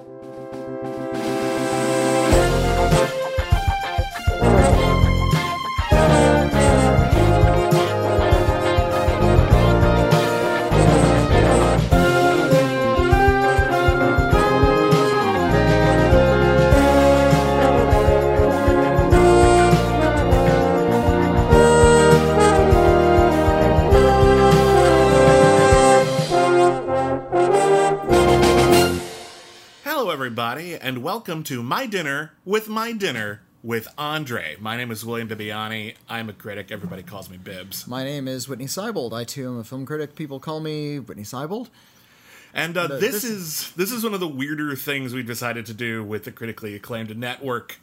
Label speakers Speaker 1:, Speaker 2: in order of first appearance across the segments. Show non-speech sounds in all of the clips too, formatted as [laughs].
Speaker 1: Hello, welcome to My Dinner with My Dinner with Andre. My name is William Bibiani. I'm a critic. Everybody calls me Bibbs.
Speaker 2: My name is Whitney Seibold. I too am a film critic. People call me Whitney Seibold.
Speaker 1: And uh, this,
Speaker 2: this-
Speaker 1: is this is one of the weirder things we've decided to do with the critically acclaimed network.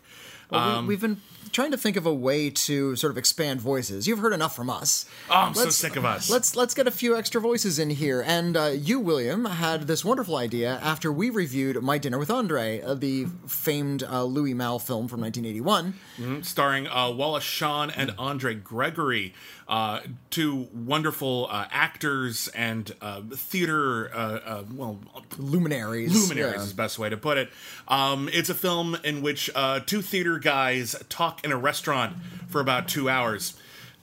Speaker 2: Well,
Speaker 1: Um,
Speaker 2: we, we've been trying to think of a way to sort of expand voices. You've heard enough from us.
Speaker 1: Oh, I'm so sick of us.
Speaker 2: Let's let's get a few extra voices in here. And uh, you, William, had this wonderful idea after we reviewed My Dinner with Andre, uh, the famed uh, Louis Malle film from 1981.
Speaker 1: starring uh, Wallace Shawn and Andre Gregory, uh, two wonderful uh, actors and uh, theater, uh, uh, well,
Speaker 2: Luminaries.
Speaker 1: luminaries
Speaker 2: Yeah.
Speaker 1: is the best way to put it. Um, it's a film in which uh, two theater guys talk in a restaurant for about two hours.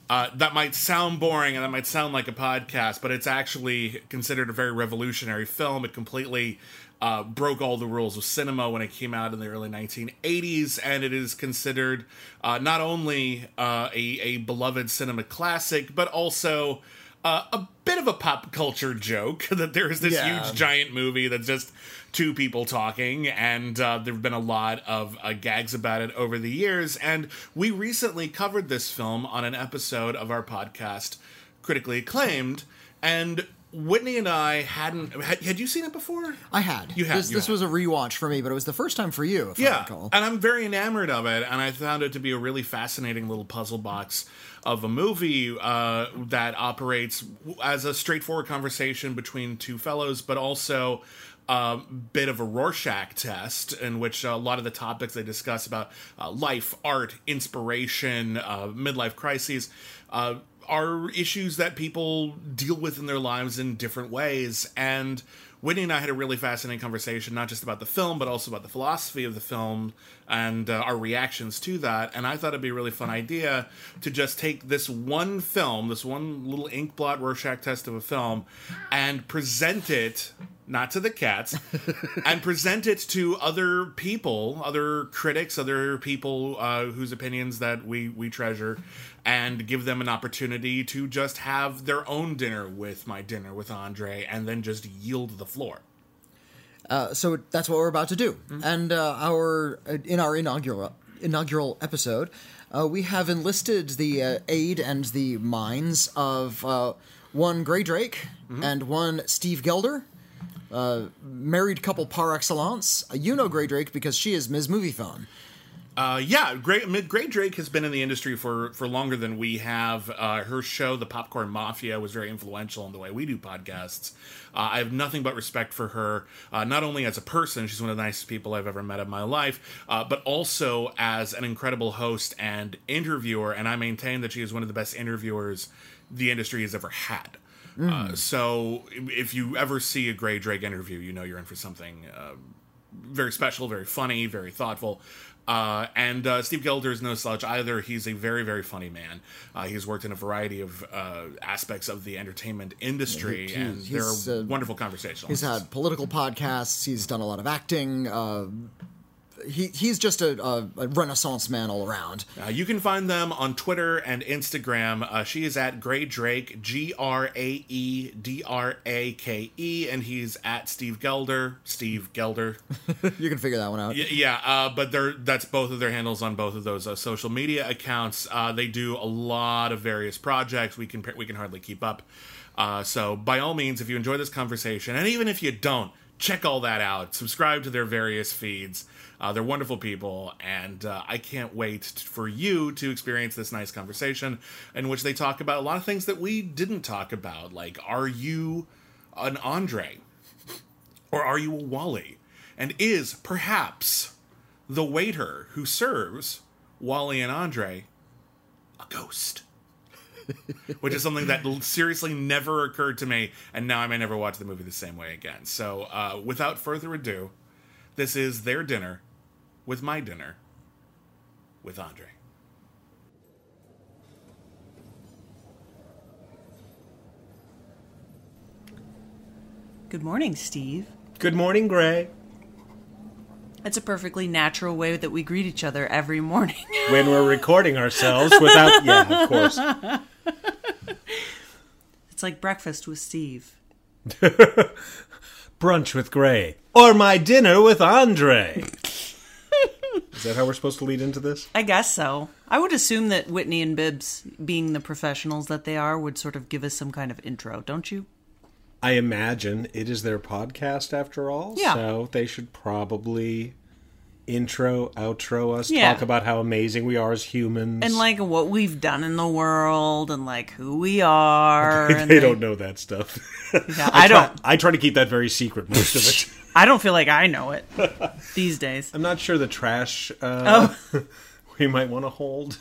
Speaker 1: Uh, that might sound boring and that might sound like a podcast, but it's actually considered a very revolutionary film. It completely uh, broke all the rules of cinema when it came out in the early 1980s, and it is considered uh, not only uh, a, a beloved cinema classic, but also uh, a bit of a pop culture joke [laughs] that there is this
Speaker 2: Yeah.
Speaker 1: huge giant movie that's just two people talking, and uh, there have been a lot of uh, gags about it over the years. And we recently covered this film on an episode of our podcast, Critically Acclaimed, and Whitney and I hadn't. Had, had you seen it before?
Speaker 2: I had.
Speaker 1: You had,
Speaker 2: This,
Speaker 1: you
Speaker 2: this
Speaker 1: had.
Speaker 2: was a rewatch for me, but it was the first time for you, if I
Speaker 1: Yeah,
Speaker 2: recall.
Speaker 1: and I'm very enamored of it, and I found it to be a really fascinating little puzzle box of a movie uh, that operates as a straightforward conversation between two fellows, but also a bit of a Rorschach test in which a lot of the topics they discuss about uh, life, art, inspiration, uh, midlife crises. Are issues that people deal with in their lives in different ways. And Whitney and I had a really fascinating conversation, not just about the film, but also about the philosophy of the film and uh, our reactions to that. And I thought it'd be a really fun idea to just take this one film, this one little ink blot Rorschach test of a film, and present it. Not to the cats, [laughs] and present it to other people, other critics, other people uh, whose opinions that we we treasure, and give them an opportunity to just have their own dinner with my dinner with Andre, and then just yield the floor.
Speaker 2: Uh, so that's what we're about to do.
Speaker 1: Mm-hmm.
Speaker 2: And uh, our in our inaugural inaugural episode, uh, we have enlisted the uh, aid and the minds of uh, one Grae Drake
Speaker 1: Mm-hmm.
Speaker 2: and one Steve Gelder, uh, married couple par excellence. Uh, you know Grae Drake because she is Ms. Moviefone.
Speaker 1: Uh, yeah, Grae, Grae Drake has been in the industry for, for longer than we have. Uh, her show, The Popcorn Mafia, was very influential in the way we do podcasts. Uh, I have nothing but respect for her, uh, not only as a person, she's one of the nicest people I've ever met in my life, uh, but also as an incredible host and interviewer. And I maintain that she is one of the best interviewers the industry has ever had. Uh, so if you ever see a Grae Drake interview, you know you're in for something uh, very special, very funny, very thoughtful. Uh, and uh, Steve Gelder is no slouch either. He's a very, very funny man. Uh, he's worked in a variety of uh, aspects of the entertainment industry,
Speaker 2: he-
Speaker 1: and they're
Speaker 2: he's, uh,
Speaker 1: wonderful conversations.
Speaker 2: He's had political podcasts. He's done a lot of acting. He he's just a, a, a renaissance man all around.
Speaker 1: Uh, you can find them on Twitter and Instagram. Uh, she is at Grae Drake, G R A E D R A K E, and he's at Steve Gelder, Steve Gelder. [laughs]
Speaker 2: you can figure that one out.
Speaker 1: Y- yeah, uh, but they're that's both of their handles on both of those uh, social media accounts. Uh, they do a lot of various projects. We can we can hardly keep up. Uh, so by all means, if you enjoy this conversation, and even if you don't, check all that out. Subscribe to their various feeds. Uh, they're wonderful people, and uh, I can't wait t- for you to experience this nice conversation in which they talk about a lot of things that we didn't talk about. Like, are you an Andre? Or are you a Wally? And is perhaps the waiter who serves Wally and Andre a ghost? [laughs] Which is something that seriously never occurred to me, and now I may never watch the movie the same way again. So, uh, without further ado, This is their dinner with my dinner with Andre.
Speaker 3: Good morning, Steve.
Speaker 4: Good morning, Grae.
Speaker 3: It's a perfectly natural way that we greet each other every morning. [laughs]
Speaker 4: When we're recording ourselves without, [laughs] yeah, of course.
Speaker 3: It's like breakfast with Steve. [laughs]
Speaker 4: Brunch with Grae. Or my dinner with Andre. Is that how we're supposed to lead into this?
Speaker 3: I guess so. I would assume that Whitney and Bibbs, being the professionals that they are, would sort of give us some kind of intro, don't you?
Speaker 4: I imagine it is their podcast after all.
Speaker 3: Yeah.
Speaker 4: So they should probably intro, outro us,
Speaker 3: Yeah.
Speaker 4: talk about how amazing we are as humans.
Speaker 3: And like what we've done in the world and like who we are. [laughs] and
Speaker 4: they don't know that stuff.
Speaker 3: Yeah, [laughs] I
Speaker 4: try-
Speaker 3: don't.
Speaker 4: I try to keep that very secret most of it. [laughs]
Speaker 3: I don't feel like I know it [laughs] these days.
Speaker 4: I'm not sure the trash uh,
Speaker 3: Oh, [laughs]
Speaker 4: we might want to hold.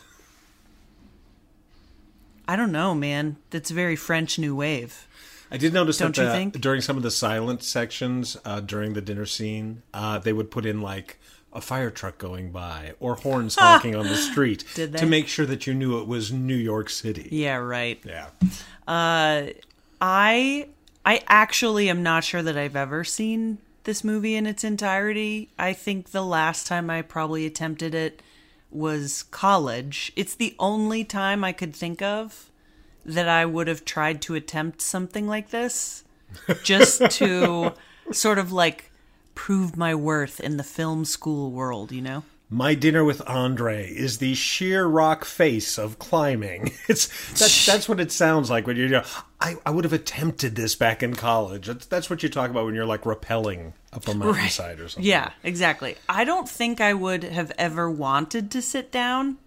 Speaker 3: I don't know, man. That's very French New Wave.
Speaker 4: I did notice
Speaker 3: Don't
Speaker 4: that the- during some of the silent sections uh, during the dinner scene, uh, they would put in like a fire truck going by or horns [laughs] honking on the street
Speaker 3: Did they?
Speaker 4: to make sure that you knew it was New York City.
Speaker 3: Yeah, right.
Speaker 4: Yeah.
Speaker 3: I I actually am not sure that I've ever seen this movie in its entirety. I think the last time I probably attempted it was college. It's the only time I could think of that I would have tried to attempt something like this [laughs] just to sort of like prove my worth in the film school world, you know?
Speaker 4: My dinner with Andre is the sheer rock face of climbing. [laughs] It's that's that's what it sounds like when you're. I I would have attempted this back in college. That's that's what you talk about when you're like rappelling up a mountainside or something.
Speaker 3: Yeah, exactly. I don't think I would have ever wanted to sit down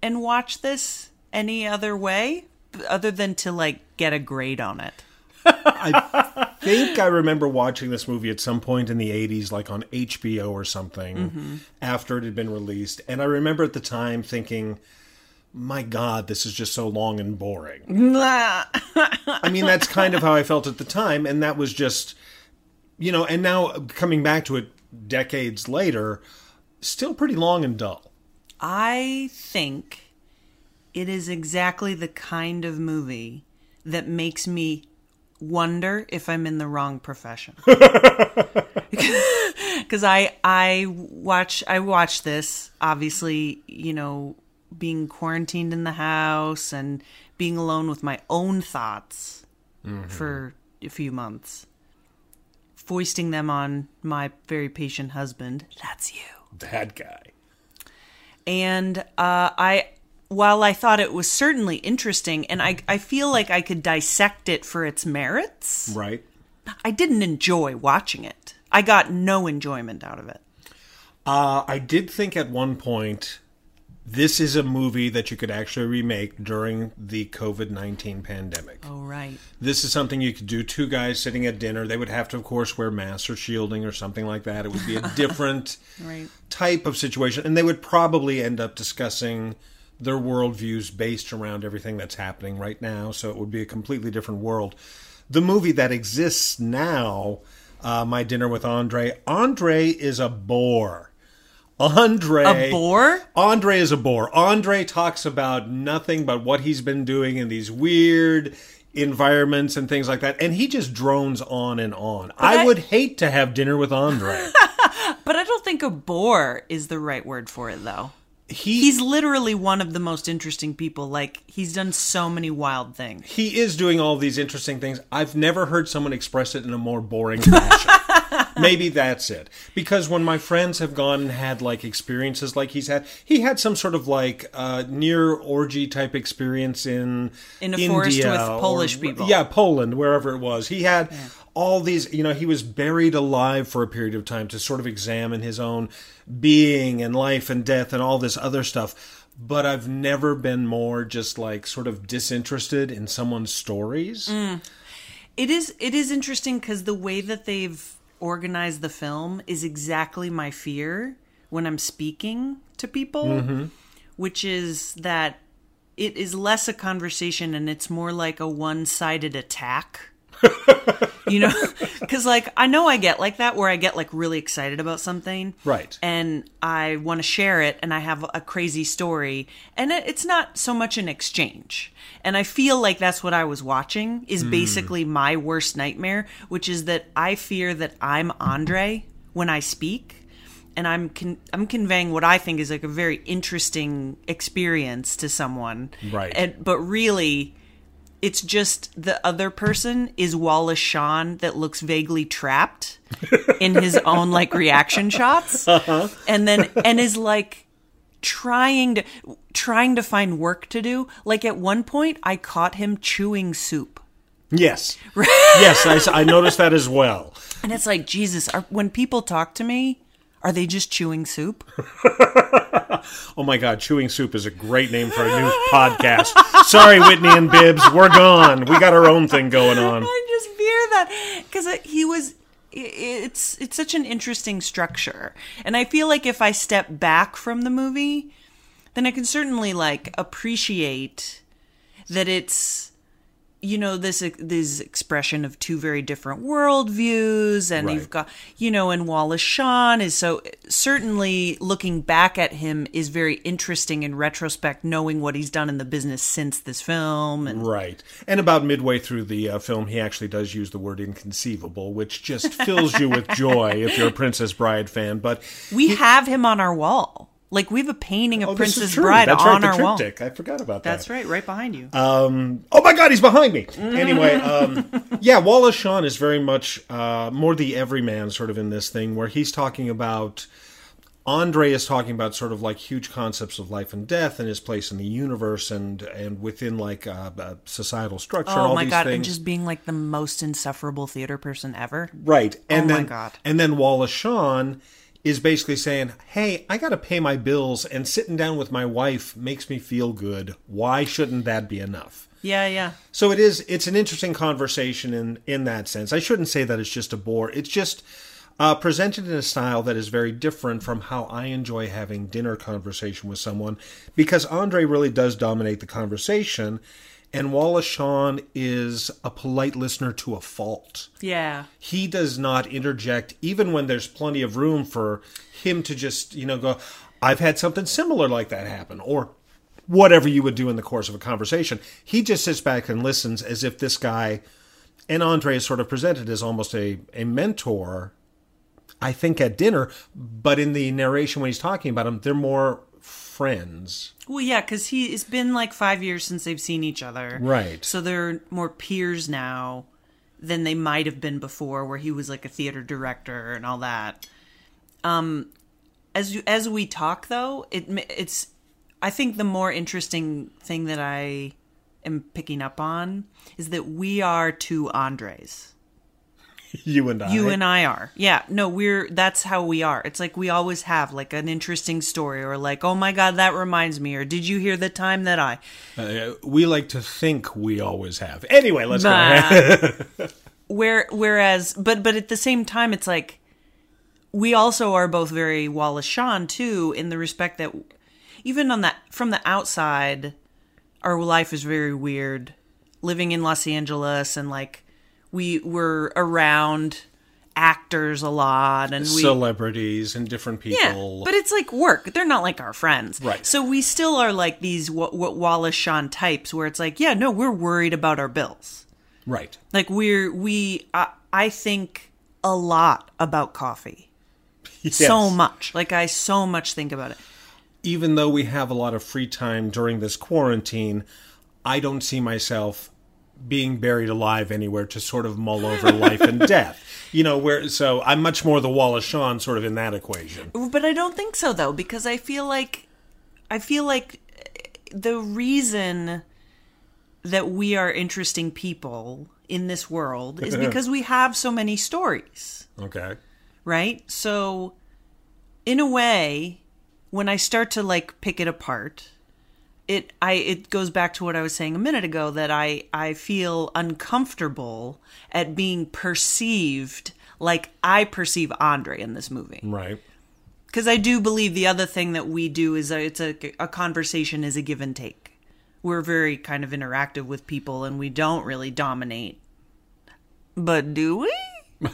Speaker 3: and watch this any other way other than to like get a grade on it. [laughs]
Speaker 4: I think I remember watching this movie at some point in the 80s, like on HBO or something, mm-hmm. after it had been released. And I remember at the time thinking, my God, this is just so long and boring. [laughs] I mean, that's kind of how I felt at the time. And that was just, you know, and now coming back to it decades later, still pretty long and dull.
Speaker 3: I think it is exactly the kind of movie that makes me wonder if I'm in the wrong profession. [laughs] [laughs] Cuz I I watch I watch this obviously, you know, being quarantined in the house and being alone with my own thoughts for a few months. Foisting them on my very patient husband. That's you
Speaker 4: That guy.
Speaker 3: and uh, I while I thought it was certainly interesting and I, I feel like I could dissect it for its merits,
Speaker 4: Right.
Speaker 3: I didn't enjoy watching it. I got no enjoyment out of it.
Speaker 4: Uh, I did think at one point this is a movie that you could actually remake during the COVID 19 pandemic.
Speaker 3: Oh, right.
Speaker 4: This is something you could do. Two guys sitting at dinner. They would have to, of course, wear masks or shielding or something like that. It would be a [laughs] different
Speaker 3: Right.
Speaker 4: type of situation. And they would probably end up discussing their worldviews based around everything that's happening right now. So it would be a completely different world. The movie that exists now, uh, My Dinner with Andre, Andre is a bore. Andre.
Speaker 3: A bore?
Speaker 4: Andre is a bore. Andre talks about nothing but what he's been doing in these weird environments and things like that. And he just drones on and on. I,
Speaker 3: I-
Speaker 4: would hate to have dinner with Andre. [laughs]
Speaker 3: But I don't think a bore is the right word for it, though.
Speaker 4: He
Speaker 3: He's literally one of the most interesting people. Like, he's done so many wild things.
Speaker 4: he is doing all these interesting things. I've never heard someone express it in a more boring [laughs] fashion. Maybe that's it. Because when my friends have gone and had like experiences like he's had, he had some sort of like uh, near orgy type experience in
Speaker 3: In a
Speaker 4: India
Speaker 3: forest with
Speaker 4: or-
Speaker 3: Polish people.
Speaker 4: Yeah, Poland, wherever it was. He had all these. You know, he was buried alive for a period of time to sort of examine his own being and life and death and all this other stuff. But I've never been more just like sort of disinterested in someone's stories. Mm.
Speaker 3: It is it is interesting because the way that they've organized the film is exactly my fear when I'm speaking to people, mm-hmm. which is that it is less a conversation and it's more like a one sided attack [laughs] you know, because like I know I get like that where I get like really excited about something,
Speaker 4: Right.
Speaker 3: And I want to share it, and I have a crazy story, and it, it's not so much an exchange. And I feel like that's what I was watching is hmm. basically my worst nightmare, which is that I fear that I'm Andre when I speak, and I'm con- I'm conveying what I think is like a very interesting experience to someone,
Speaker 4: Right.
Speaker 3: And but really it's just the other person is Wallace Shawn that looks vaguely trapped in his own like reaction shots, [laughs] uh-huh. and then and is like trying to trying to find work to do. Like at one point, I caught him chewing soup,
Speaker 4: Yes. [laughs] yes, I noticed that as well.
Speaker 3: and it's like Jesus. Are, when people talk to me, are they just chewing soup? [laughs]
Speaker 4: Oh my God, Chewing Soup is a great name for a new podcast. Sorry, Whitney and Bibbs, we're gone. We got our own thing going on.
Speaker 3: I just fear that because he was. It's it's such an interesting structure, and I feel like if I step back from the movie, then I can certainly like appreciate that it's you know this this expression of two very different worldviews and
Speaker 4: Right.
Speaker 3: you've got you know and Wallace Shawn is so certainly looking back at him is very interesting in retrospect knowing what he's done in the business since this film and
Speaker 4: Right. And about midway through the uh, film, he actually does use the word inconceivable, which just fills you with joy if you're a Princess Bride fan. But
Speaker 3: We have him on our wall. Like we have a painting of
Speaker 4: oh,
Speaker 3: Princess. Bride
Speaker 4: That's
Speaker 3: on
Speaker 4: right,
Speaker 3: our wall.
Speaker 4: I forgot about that.
Speaker 3: That's right, right behind you.
Speaker 4: Oh my God, he's behind me. Anyway, [laughs] um, yeah, Wallace Shawn is very much uh, more the everyman sort of in this thing, where he's talking about. Andre is talking about sort of like huge concepts of life and death and his place in the universe and and within like uh, uh, societal structure.
Speaker 3: oh my god,
Speaker 4: things.
Speaker 3: and just being like the most insufferable theater person ever.
Speaker 4: Right. And
Speaker 3: Oh my
Speaker 4: then
Speaker 3: God.
Speaker 4: and then Wallace Shawn is basically saying, "Hey, I got to pay my bills and sitting down with my wife makes me feel good. Why shouldn't that be enough?"
Speaker 3: Yeah, yeah.
Speaker 4: So it is it's an interesting conversation in in that sense. I shouldn't say that it's just a bore. It's just uh, presented in a style that is very different from how I enjoy having dinner conversation with someone because Andre really does dominate the conversation and Wallace Shawn is a polite listener to a fault
Speaker 3: Yeah.
Speaker 4: he does not interject even when there's plenty of room for him to just you know go i've had something similar like that happen or whatever you would do in the course of a conversation he just sits back and listens as if this guy and andre is sort of presented as almost a, a mentor i think at dinner but in the narration when he's talking about him they're more friends
Speaker 3: Well, yeah, because he it's been like five years since they've seen each other,
Speaker 4: Right.
Speaker 3: So they're more peers now than they might have been before, where he was like a theater director and all that. Um, as you, as we talk though, it it's I think the more interesting thing that I am picking up on is that we are two Andres. [laughs]
Speaker 4: you and i
Speaker 3: You and I are. Yeah. No, we're that's how we are. It's like we always have like an interesting story or like, "Oh my god, that reminds me," or "Did you hear the time that I?"
Speaker 4: Uh, we like to think we always have anyway let's go
Speaker 3: Nah. [laughs] Where whereas but but at the same time it's like we also are both very Wallace Shawn too in the respect that even on that from the outside our life is very weird living in Los Angeles and like we were around actors a lot and we
Speaker 4: celebrities and different people
Speaker 3: Yeah, but it's like work. They're not like our friends,
Speaker 4: Right.
Speaker 3: So we still are like these what, what Wallace Shawn types, where it's like, yeah, no, we're worried about our bills.
Speaker 4: right
Speaker 3: Like we're we, I, I think a lot about coffee, so much. Like I so much think about it.
Speaker 4: even though we have a lot of free time during this quarantine, I don't see myself being buried alive anywhere to sort of mull over life and death. You know, where so I'm much more the Wallace Shawn sort of in that equation.
Speaker 3: But I don't think so though, because I feel like I feel like the reason that we are interesting people in this world is [laughs] because we have so many stories.
Speaker 4: Okay.
Speaker 3: right? So, in a way, when I start to like pick it apart, it I it goes back to what I was saying a minute ago that I I feel uncomfortable at being perceived like I perceive Andre in this movie
Speaker 4: Right.
Speaker 3: because I do believe the other thing that we do is a, it's a a conversation is a give and take. We're very kind of interactive with people, and we don't really dominate but do we? [laughs]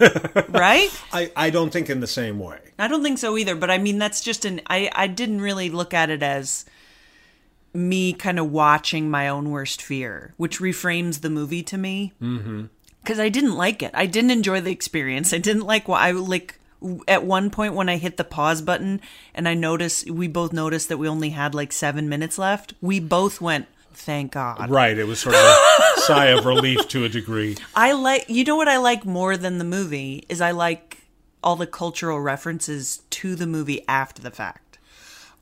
Speaker 3: right?
Speaker 4: I, I don't think in the same way.
Speaker 3: I don't think so either, but I mean that's just an I I didn't really look at it as me kind of watching my own worst fear, which reframes the movie to me. Mm-hmm. Because I didn't like it. I didn't enjoy the experience. I didn't like what I like. At one point, when I hit the pause button and I noticed, we both noticed that we only had like seven minutes left. We both went, "Thank God!"
Speaker 4: Right. It was sort of a [laughs] sigh of relief to a degree.
Speaker 3: I like you know what I like more than the movie is I like all the cultural references to the movie after the fact.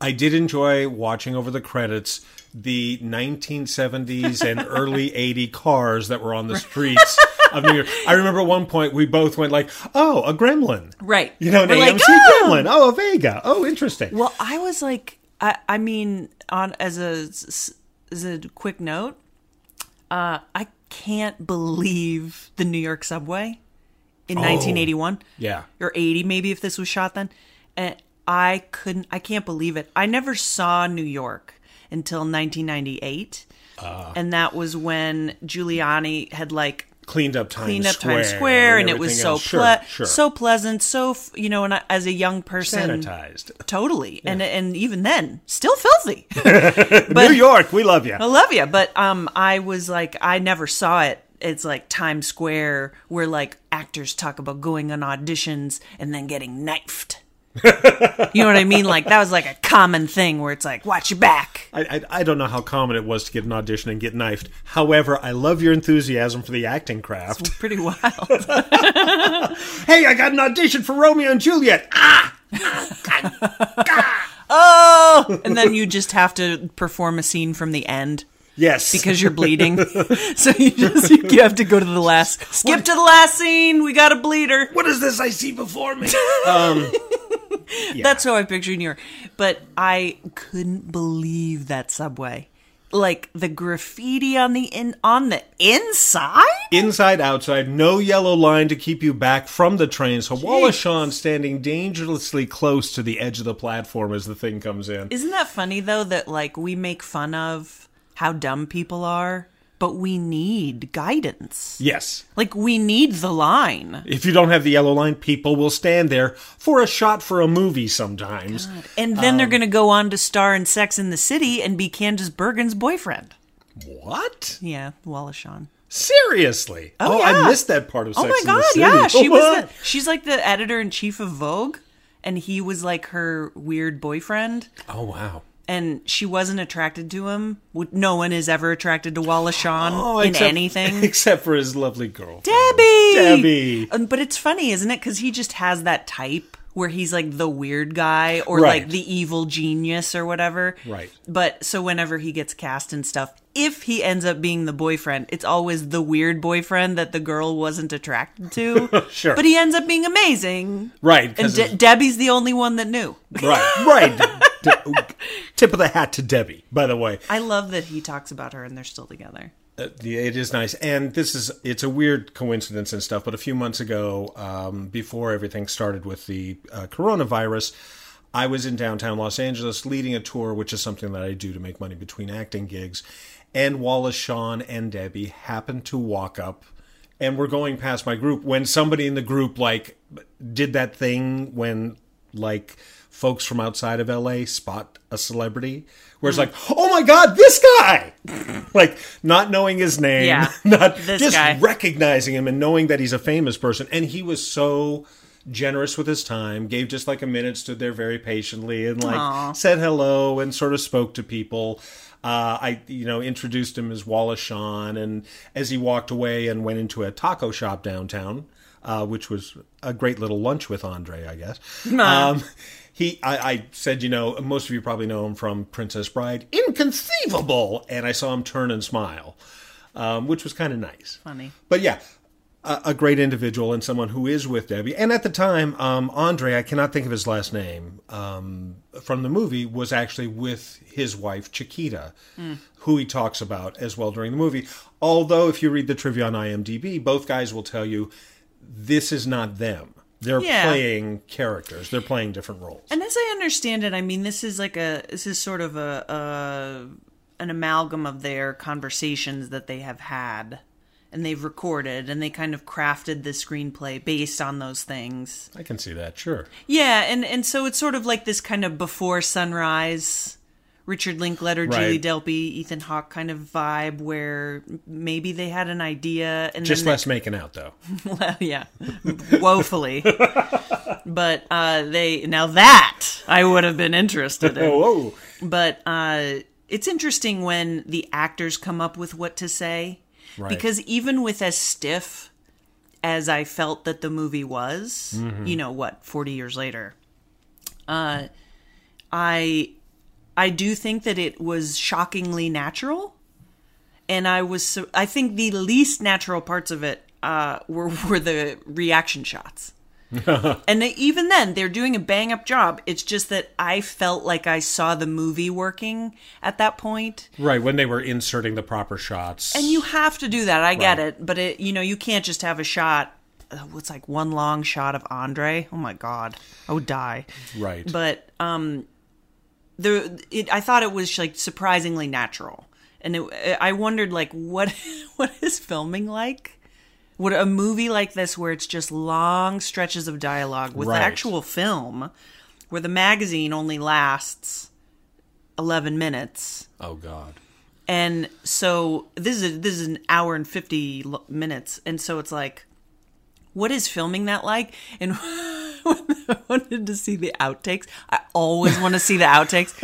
Speaker 4: I did enjoy watching over the credits the 1970s and early [laughs] 80 cars that were on the streets of New York. I remember at one point we both went like, "Oh, a Gremlin."
Speaker 3: Right.
Speaker 4: You know, an
Speaker 3: We're
Speaker 4: AMC
Speaker 3: like, "Oh!"
Speaker 4: Gremlin. Oh, a Vega. Oh, interesting.
Speaker 3: Well, I was like I I mean on as a as a quick note, uh I can't believe the New York subway in 1981
Speaker 4: yeah.
Speaker 3: or 80 maybe if this was shot then. And I couldn't I can't believe it. I never saw New York until 1998. and that was when Giuliani had like
Speaker 4: Cleaned up Times
Speaker 3: cleaned up
Speaker 4: Square.
Speaker 3: Times Square, and, it was so.
Speaker 4: Sure,
Speaker 3: ple-
Speaker 4: sure.
Speaker 3: so pleasant, so f- you know. And I, as a young person,
Speaker 4: sanitized.
Speaker 3: totally, and and even then, still filthy. [laughs] [laughs]
Speaker 4: New York, we love you.
Speaker 3: I love you, but um, I was like, I never saw it. It's like Times Square, where like actors talk about going on auditions and then getting knifed. You know what I mean? Like that was like a common thing where it's like, watch your back.
Speaker 4: I, I, I don't know how common it was to get an audition and get knifed. However, I love your enthusiasm for the acting craft.
Speaker 3: Pretty wild. [laughs]
Speaker 4: hey, I got an audition for Romeo and Juliet. Ah! [laughs]
Speaker 3: oh, and then you just have to perform a scene from the end.
Speaker 4: Yes.
Speaker 3: because you're bleeding. [laughs] so you just you have to go to the last skip to the last scene. We got a bleeder.
Speaker 4: what is this I see before me?
Speaker 3: That's how I picture New York. But I couldn't believe that subway. Like the graffiti on the in on the inside?
Speaker 4: Inside, outside, no yellow line to keep you back from the train. So Wallace Shawn standing dangerously close to the edge of the platform as the thing comes in.
Speaker 3: Isn't that funny though that like we make fun of how dumb people are, but we need guidance.
Speaker 4: Yes.
Speaker 3: Like we need the line.
Speaker 4: If you don't have the yellow line, people will stand there for a shot for a movie sometimes.
Speaker 3: And then
Speaker 4: Um,
Speaker 3: they're going to go on to star in Sex in the City and be Candice Bergen's boyfriend.
Speaker 4: What?
Speaker 3: Yeah, Wallace Shawn.
Speaker 4: Seriously?
Speaker 3: Oh,
Speaker 4: I
Speaker 3: yeah.
Speaker 4: missed that part of
Speaker 3: Oh
Speaker 4: Sex
Speaker 3: my
Speaker 4: and
Speaker 3: god,
Speaker 4: the City.
Speaker 3: yeah. She was the, [laughs] she's like the editor in chief of Vogue and he was like her weird boyfriend
Speaker 4: Oh wow.
Speaker 3: And she wasn't attracted to him. No one is ever attracted to Wallace Shawn
Speaker 4: Oh,
Speaker 3: in
Speaker 4: except-
Speaker 3: anything. [laughs]
Speaker 4: except for his lovely girl.
Speaker 3: Debbie.
Speaker 4: Debbie.
Speaker 3: Um, But it's funny, isn't it? Cuz he just has that type where he's like the weird guy or
Speaker 4: Right.
Speaker 3: like the evil genius or whatever.
Speaker 4: Right.
Speaker 3: But so whenever he gets cast and stuff, if he ends up being the boyfriend, it's always the weird boyfriend that the girl wasn't attracted to. [laughs]
Speaker 4: Sure.
Speaker 3: But he ends up being amazing.
Speaker 4: Right,
Speaker 3: And De- Debbie's the only one that knew.
Speaker 4: Right, right. [laughs] De- tip of the hat to Debbie, by the way.
Speaker 3: I love that he talks about her and they're still together.
Speaker 4: Uh, it is nice, and this is it's a weird coincidence and stuff. But a few months ago, um, before everything started with the uh, coronavirus, I was in downtown Los Angeles leading a tour, which is something that I do to make money between acting gigs. And Wallace, Shawn, and Debbie happened to walk up, and we're going past my group when somebody in the group like did that thing when like folks from outside of LA spot a celebrity where it's mm-hmm. like, "Oh my god, this guy." [laughs] like not knowing his name,
Speaker 3: Yeah, [laughs]
Speaker 4: not just
Speaker 3: guy.
Speaker 4: recognizing him and knowing that he's a famous person and he was so generous with his time, gave just like a minute, stood there very patiently and like
Speaker 3: Aw.
Speaker 4: said hello and sort of spoke to people. Uh, I, you know, introduced him as Wallace Shawn, and as he walked away and went into a taco shop downtown, uh, which was a great little lunch with Andre, I guess. [laughs] Um, he, I, I said, you know, most of you probably know him from Princess Bride, inconceivable, and I saw him turn and smile, um, which was kind of nice.
Speaker 3: Funny.
Speaker 4: But yeah, a, a great individual and someone who is with Debbie. And at the time, um, Andre, I cannot think of his last name, um, from the movie, was actually with his wife, Chiquita, who he talks about as well during the movie. Although, if you read the trivia on IMDb, both guys will tell you this is not them. They're
Speaker 3: Yeah.
Speaker 4: playing characters. They're playing different roles.
Speaker 3: And as I understand it, I mean, this is like a this is sort of a, a an amalgam of their conversations that they have had, and they've recorded and they kind of crafted the screenplay based on those things.
Speaker 4: I can see that. Sure.
Speaker 3: Yeah, and and so it's sort of like this kind of before sunrise Richard Linklater, Julie
Speaker 4: Right.
Speaker 3: Delpy, Ethan Hawke kind of vibe where maybe they had an idea and
Speaker 4: Just less making out, though. [laughs]
Speaker 3: well, yeah, woefully. [laughs] but uh, they now that I would have been interested in. [laughs]
Speaker 4: Whoa.
Speaker 3: But uh, it's interesting when the actors come up with what to say,
Speaker 4: Right.
Speaker 3: because even with as stiff as I felt that the movie was,
Speaker 4: Mm-hmm.
Speaker 3: you know what, forty years later, uh, I I do think that it was shockingly natural and I was so, I think the least natural parts of it uh, were [laughs] were the reaction shots. [laughs] and they, even then, they're doing a bang up job. It's just that I felt like I saw the movie working at that point.
Speaker 4: Right, when they were inserting the proper shots.
Speaker 3: And you have to do that. I get it, but it you know you can't just have a shot. Uh, what's like one long shot of Andre? Oh my god, I would die.
Speaker 4: Right.
Speaker 3: But um, the it I thought it was like surprisingly natural, and it, I wondered like what [laughs] what is filming like. Would a movie like this, where it's just long stretches of dialogue with
Speaker 4: Right.
Speaker 3: actual film, where the magazine only lasts eleven minutes,
Speaker 4: oh, God.
Speaker 3: and so this is this is an hour and 50 l- minutes and so it's like what is filming that like and [laughs] I [laughs] wanted to see the outtakes I always want to see the outtakes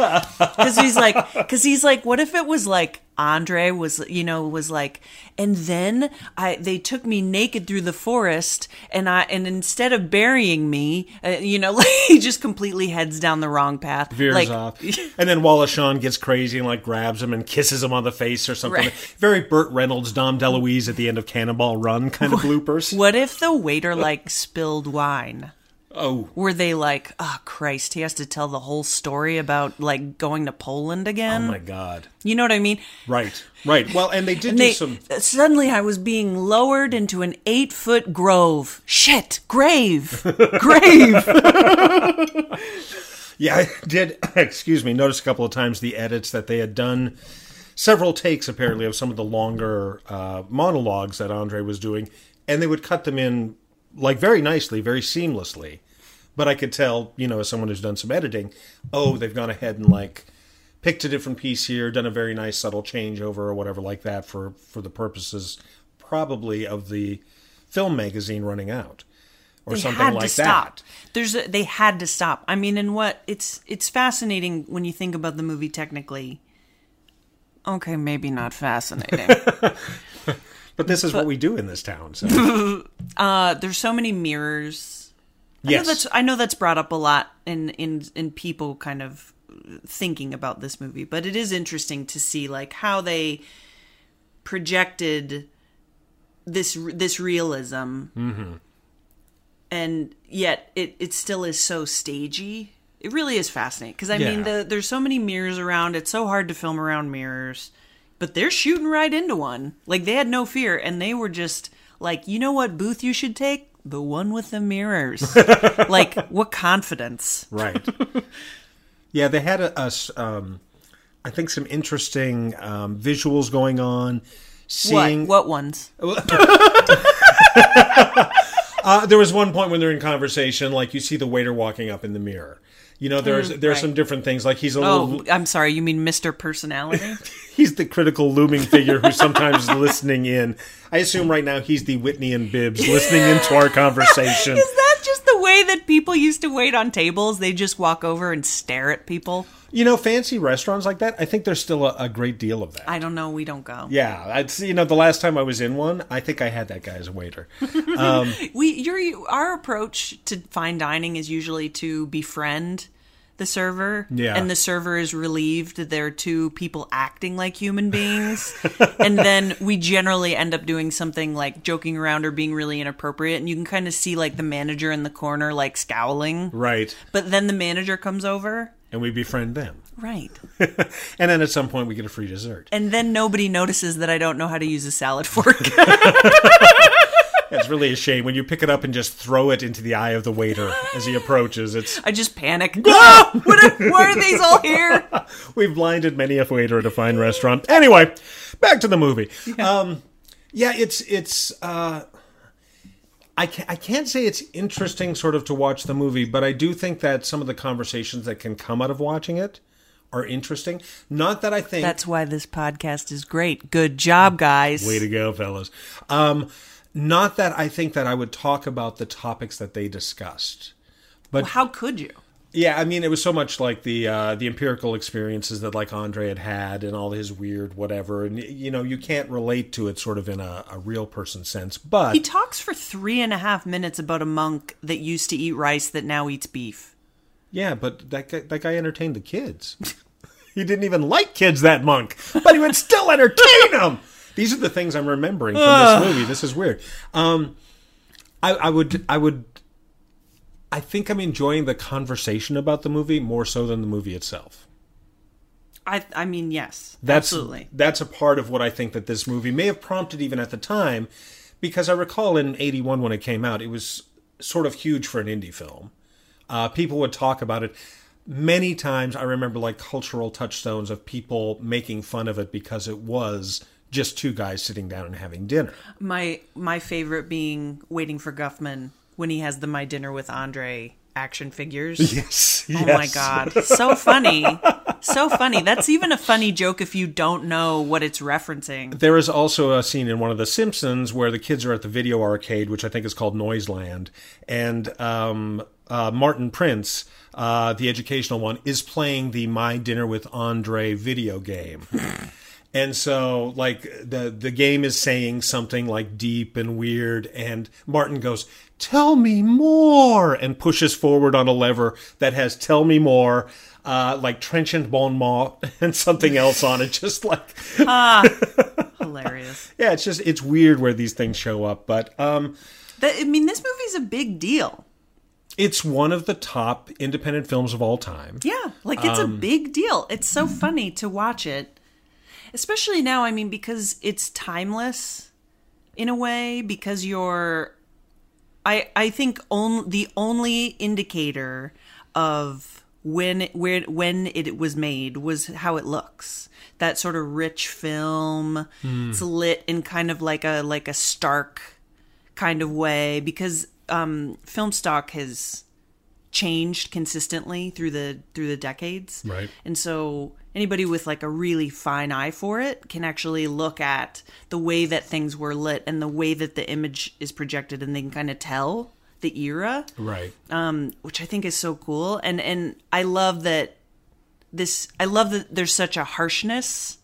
Speaker 3: cuz he's like cuz he's like what if it was like Andre was you know was like and then I they took me naked through the forest and I and instead of burying me uh, you know [laughs] like he just completely heads down the wrong path
Speaker 4: Veers
Speaker 3: like
Speaker 4: off. [laughs] And then Wallace Shawn gets crazy and, like, grabs him and kisses him on the face or something.
Speaker 3: Right.
Speaker 4: Very Burt Reynolds, Dom DeLuise at the end of Cannonball Run kind of bloopers.
Speaker 3: what if the waiter like spilled wine
Speaker 4: Oh,
Speaker 3: were they like, oh Christ, he has to tell the whole story about like going to Poland again?
Speaker 4: oh my God.
Speaker 3: you know what I mean?
Speaker 4: Right, right. Well, and they did
Speaker 3: And
Speaker 4: do
Speaker 3: they,
Speaker 4: some.
Speaker 3: suddenly I was being lowered into an eight foot grove. Shit, grave, [laughs] grave. [laughs]
Speaker 4: Yeah, I did, [coughs] excuse me, notice a couple of times the edits that they had done several takes apparently of some of the longer uh, monologues that Andre was doing, and they would cut them in like very nicely, very seamlessly. But I could tell, you know, as someone who's done some editing, oh, they've gone ahead and like picked a different piece here, done a very nice subtle changeover or whatever like that for for the purposes probably of the film magazine running out or
Speaker 3: they
Speaker 4: something
Speaker 3: had
Speaker 4: like
Speaker 3: to
Speaker 4: that.
Speaker 3: stop. There's a, they had to stop. I mean, and what it's it's fascinating when you think about the movie technically. Okay, maybe not fascinating. [laughs]
Speaker 4: But this is what we do in this town. So. [laughs]
Speaker 3: uh, there's so many mirrors. I know
Speaker 4: yes.
Speaker 3: that's I know that's brought up a lot in in in people kind of thinking about this movie, but it is interesting to see like how they projected this this realism, mm-hmm. and yet it it still is so stagey. It really is fascinating because I mean the, there's so many mirrors around. It's so hard to film around mirrors, but they're shooting right into one. Like they had no fear, and they were just like, you know what booth you should take? The one with the mirrors. [laughs] like what confidence?
Speaker 4: Right. yeah, they had a, a s- um, I think some interesting um, visuals going on. Seeing,
Speaker 3: What what ones? [laughs]
Speaker 4: Uh, there was one point when they're in conversation, like you see the waiter walking up in the mirror. You know, there's mm, there's
Speaker 3: right.
Speaker 4: some different things. Like he's a
Speaker 3: Oh,
Speaker 4: little,
Speaker 3: I'm sorry. You mean Mr. Personality? [laughs]
Speaker 4: he's the critical looming figure who's sometimes listening in. I assume right now he's the Whitney and Bibbs [laughs] listening into our conversation.
Speaker 3: Is that just the way that people used to wait on tables? They just walk over and stare at people.
Speaker 4: You know, fancy restaurants like that. I think there's still a, a great deal of that.
Speaker 3: I don't know. We don't go.
Speaker 4: yeah, I'd, you know, the last time I was in one, I think I had that guy as a waiter. [laughs]
Speaker 3: Um, we your our approach to fine dining is usually to befriend the server.
Speaker 4: Yeah.
Speaker 3: And the server is relieved that there are two people acting like human beings. [laughs] and then we generally end up doing something like joking around or being really inappropriate. And you can kind of see like the manager in the corner like scowling.
Speaker 4: Right.
Speaker 3: But then the manager comes over.
Speaker 4: And we befriend them.
Speaker 3: Right. [laughs]
Speaker 4: And then at some point we get a free dessert.
Speaker 3: And then nobody notices that I don't know how to use a salad fork. [laughs]
Speaker 4: It's really a shame when you pick it up and just throw it into the eye of the waiter as he approaches. It's
Speaker 3: I just panic. Ah! What are, why are these all here? [laughs]
Speaker 4: we've blinded many a waiter at a fine restaurant. Anyway, back to the movie. Um Yeah, it's it's. uh I can't, I can't say it's interesting sort of to watch the movie, but I do think that some of the conversations that can come out of watching it are interesting. Not that I think
Speaker 3: That's why this podcast is great. Good job, guys.
Speaker 4: Way to go, fellas. Um, not that I think that I would talk about the topics that they discussed.
Speaker 3: Well, how could you?
Speaker 4: Yeah, I mean, it was so much like the uh, the empirical experiences that like Andre had had and all his weird whatever, and you know, you can't relate to it sort of in a, a real person sense. But
Speaker 3: He talks for three and a half minutes about a monk that used to eat rice that now eats beef.
Speaker 4: yeah, but that guy, that guy entertained the kids. [laughs] he didn't even like kids, that monk, but he would still entertain [laughs] them. These are the things I'm remembering from this movie. This is weird. Um, I, I would, I would, I think I'm enjoying the conversation about the movie more so than the movie itself.
Speaker 3: I I mean, yes,
Speaker 4: That's
Speaker 3: absolutely.
Speaker 4: that's a part of what I think that this movie may have prompted even at the time, because I recall in '81 when it came out, it was sort of huge for an indie film. Uh, people would talk about it many times. I remember like cultural touchstones of people making fun of it because it was just two guys sitting down and having dinner.
Speaker 3: My my favorite being waiting for Guffman when he has the My Dinner with Andre action figures. [laughs]
Speaker 4: Yes.
Speaker 3: Oh my god, so funny, so funny. That's even a funny joke if you don't know what it's referencing.
Speaker 4: There is also a scene in one of The Simpsons where the kids are at the video arcade, which I think is called Noiseland, and um, uh, Martin Prince, uh, the educational one, is playing the My Dinner with Andre video game. [laughs] And so, like the the game is saying something like deep and weird, and Martin goes, "Tell me more," and pushes forward on a lever that has "Tell me more," uh, like trenchant bon mot [laughs] and something else on it, just like [laughs] ah, [laughs]
Speaker 3: Hilarious.
Speaker 4: yeah, it's just it's weird where these things show up, but um,
Speaker 3: That, I mean, this movie's a big deal.
Speaker 4: it's one of the top independent films of all time.
Speaker 3: Yeah, like it's
Speaker 4: Um,
Speaker 3: a big deal. It's so funny to watch it, especially now. I mean, because it's timeless in a way. Because you're, I I think on, the only indicator of when it, where when it was made was how it looks. That sort of rich film. It's lit in kind of like a like a stark kind of way because um, film stock has changed consistently through the through the decades.
Speaker 4: Right.
Speaker 3: And so anybody with like a really fine eye for it can actually look at the way that things were lit and the way that the image is projected and they can kind of tell the era
Speaker 4: Right.
Speaker 3: um, which I think is so cool. And and I love that this. I love that there's such a harshness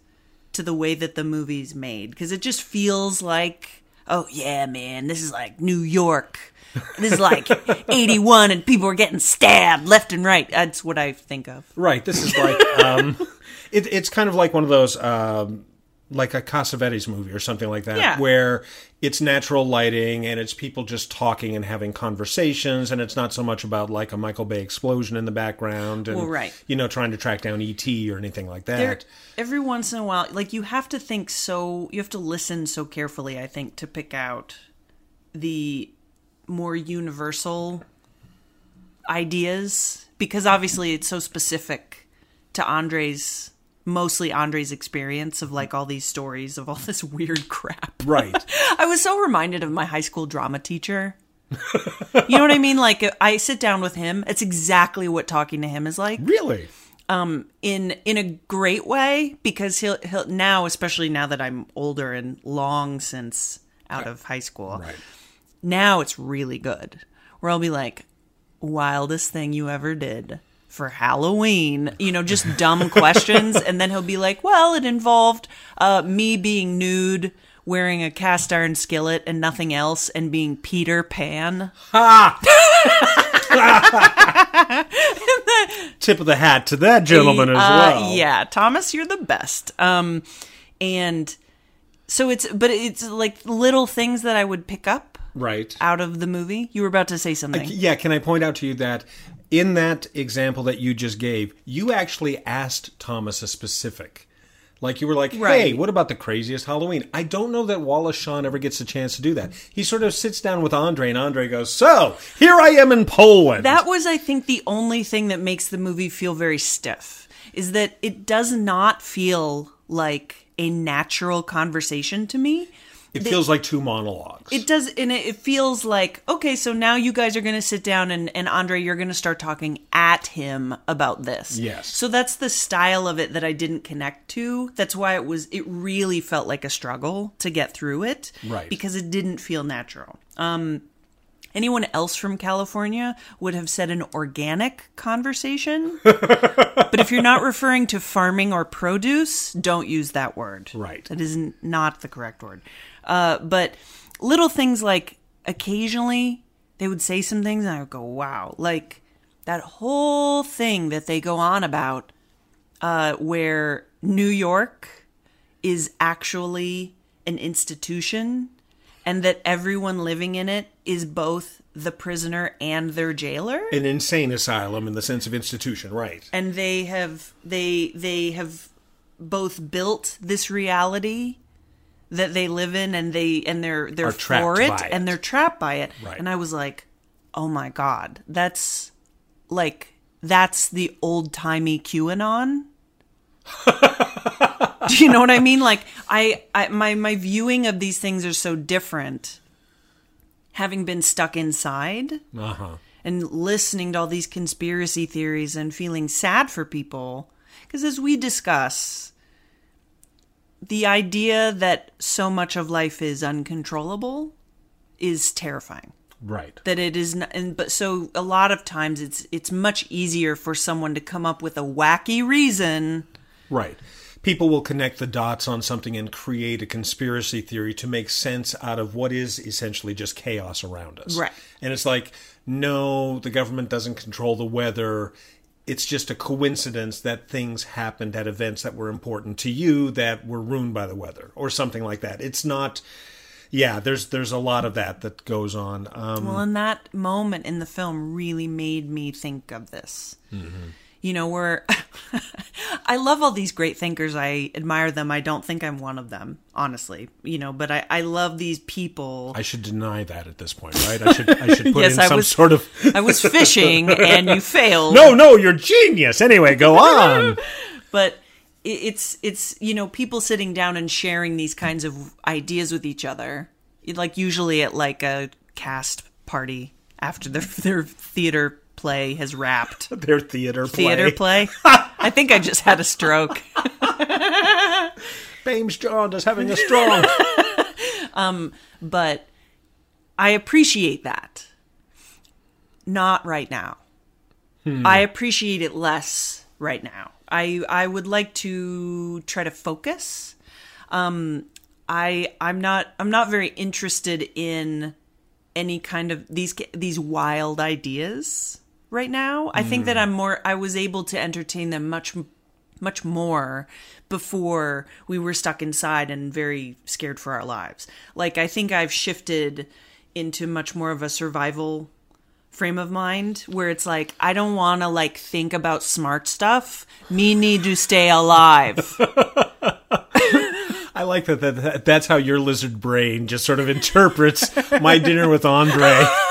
Speaker 3: to the way that the movie's made because it just feels like, oh yeah, man, this is like New York. This is like 81 and people are getting stabbed left and right. That's what I think of.
Speaker 4: Right. This is like um, [laughs] it, it's kind of like one of those um, like a Cassavetes movie or something like that,
Speaker 3: Yeah.
Speaker 4: where it's natural lighting and it's people just talking and having conversations, and it's not so much about like a Michael Bay explosion in the background and
Speaker 3: Well, right.
Speaker 4: you know trying to track down ET or anything like that.
Speaker 3: There, every once in a while, like you have to think so, you have to listen so carefully, I think, to pick out the more universal ideas because obviously it's so specific to Andre's mostly Andre's experience of like all these stories of all [laughs] this weird crap.
Speaker 4: Right. [laughs]
Speaker 3: I was so reminded of my high school drama teacher. you know what I mean? Like I sit down with him, it's exactly what talking to him is like
Speaker 4: really.
Speaker 3: Um, in in a great way because he'll he'll now especially now that I'm older and long since out of high school.
Speaker 4: Right.
Speaker 3: Now it's really good. Where I'll be like wildest thing you ever did for Halloween, you know, just dumb [laughs] questions and then he'll be like, "Well, it involved uh me being nude, wearing a cast iron skillet and nothing else and being Peter Pan." Ha! [laughs]
Speaker 4: Tip of the hat to that gentleman as
Speaker 3: Uh,
Speaker 4: well.
Speaker 3: Yeah, Thomas, you're the best. Um, and so it's, but it's like little things that I would pick up
Speaker 4: Right.
Speaker 3: out of the movie. You were about to say something.
Speaker 4: Yeah, can I point out to you that in that example that you just gave, you actually asked Thomas a specific. Like you were like, "Hey,
Speaker 3: Right.
Speaker 4: what about the craziest Halloween?" I don't know that Wallace Shawn ever gets a chance to do that. He sort of sits down with Andre, and Andre goes, "So here I am in Poland."
Speaker 3: That was, I think, the only thing that makes the movie feel very stiff is that it does not feel like a natural conversation to me.
Speaker 4: It feels like two monologues.
Speaker 3: It does, and it, it feels like okay. So now you guys are going to sit down, and and Andre, you're going to start talking at him about this.
Speaker 4: Yes.
Speaker 3: So that's the style of it that I didn't connect to. That's why it was. It really felt like a struggle to get through it.
Speaker 4: Right.
Speaker 3: Because it didn't feel natural. Um, anyone else from California would have said an organic conversation. [laughs] but if you're not referring to farming or produce, don't use that word.
Speaker 4: Right.
Speaker 3: That is not the correct word. Uh, but little things like occasionally they would say some things and I would go, wow. Like that whole thing that they go on about uh, where New York is actually an institution and that everyone living in it is both the prisoner and their jailer
Speaker 4: An insane asylum in the sense of institution, right?
Speaker 3: and they have they they have both built this reality that they live in and they and they're they're
Speaker 4: Are
Speaker 3: for it,
Speaker 4: it.
Speaker 3: and they're trapped by it
Speaker 4: Right.
Speaker 3: and i was like oh my god that's like that's the old-timey qanon [laughs] do you know what i mean like I, I my my viewing of these things are so different having been stuck inside
Speaker 4: Uh huh.
Speaker 3: and listening to all these conspiracy theories and feeling sad for people. Because as we discuss, the idea that so much of life is uncontrollable is terrifying.
Speaker 4: Right.
Speaker 3: That it is, not, and but so a lot of times it's it's much easier for someone to come up with a wacky reason.
Speaker 4: Right. People will connect the dots on something and create a conspiracy theory to make sense out of what is essentially just chaos around us.
Speaker 3: Right.
Speaker 4: And it's like, no, the government doesn't control the weather. It's just a coincidence that things happened at events that were important to you that were ruined by the weather or something like that. It's not yeah, there's there's a lot of that that goes on. Um,
Speaker 3: Well, and that moment in the film really made me think of this. You know, where [laughs] I love all these great thinkers. I admire them. I don't think I'm one of them, honestly. You know, but I, I love these people.
Speaker 4: I should deny that at this point, right? I should I should put [laughs]
Speaker 3: Yes,
Speaker 4: in
Speaker 3: I
Speaker 4: some
Speaker 3: was-
Speaker 4: sort of [laughs]
Speaker 3: I was fishing and you failed.
Speaker 4: No, no, you're genius. Anyway, go on.
Speaker 3: but it's it's you know people sitting down and sharing these kinds of ideas with each other like usually at like a cast party after their their theater play has wrapped. [laughs]
Speaker 4: Their theater play.
Speaker 3: theater play? [laughs] I think i just had a stroke. [laughs]
Speaker 4: James John is having a strong.
Speaker 3: but i appreciate that. Not right now. I appreciate it less right now. I i would like to try to focus. Um i i'm not i'm not very interested in any kind of these these wild ideas right now i think that hmm. i'm more i was able to entertain them much much more before we were stuck inside and very scared for our lives. Like I think I've shifted into much more of a survival frame of mind where it's like I don't want to like think about smart stuff. Me need to stay alive. [laughs]
Speaker 4: I like that, that, that. That's how your lizard brain just sort of interprets my dinner with Andre. [laughs]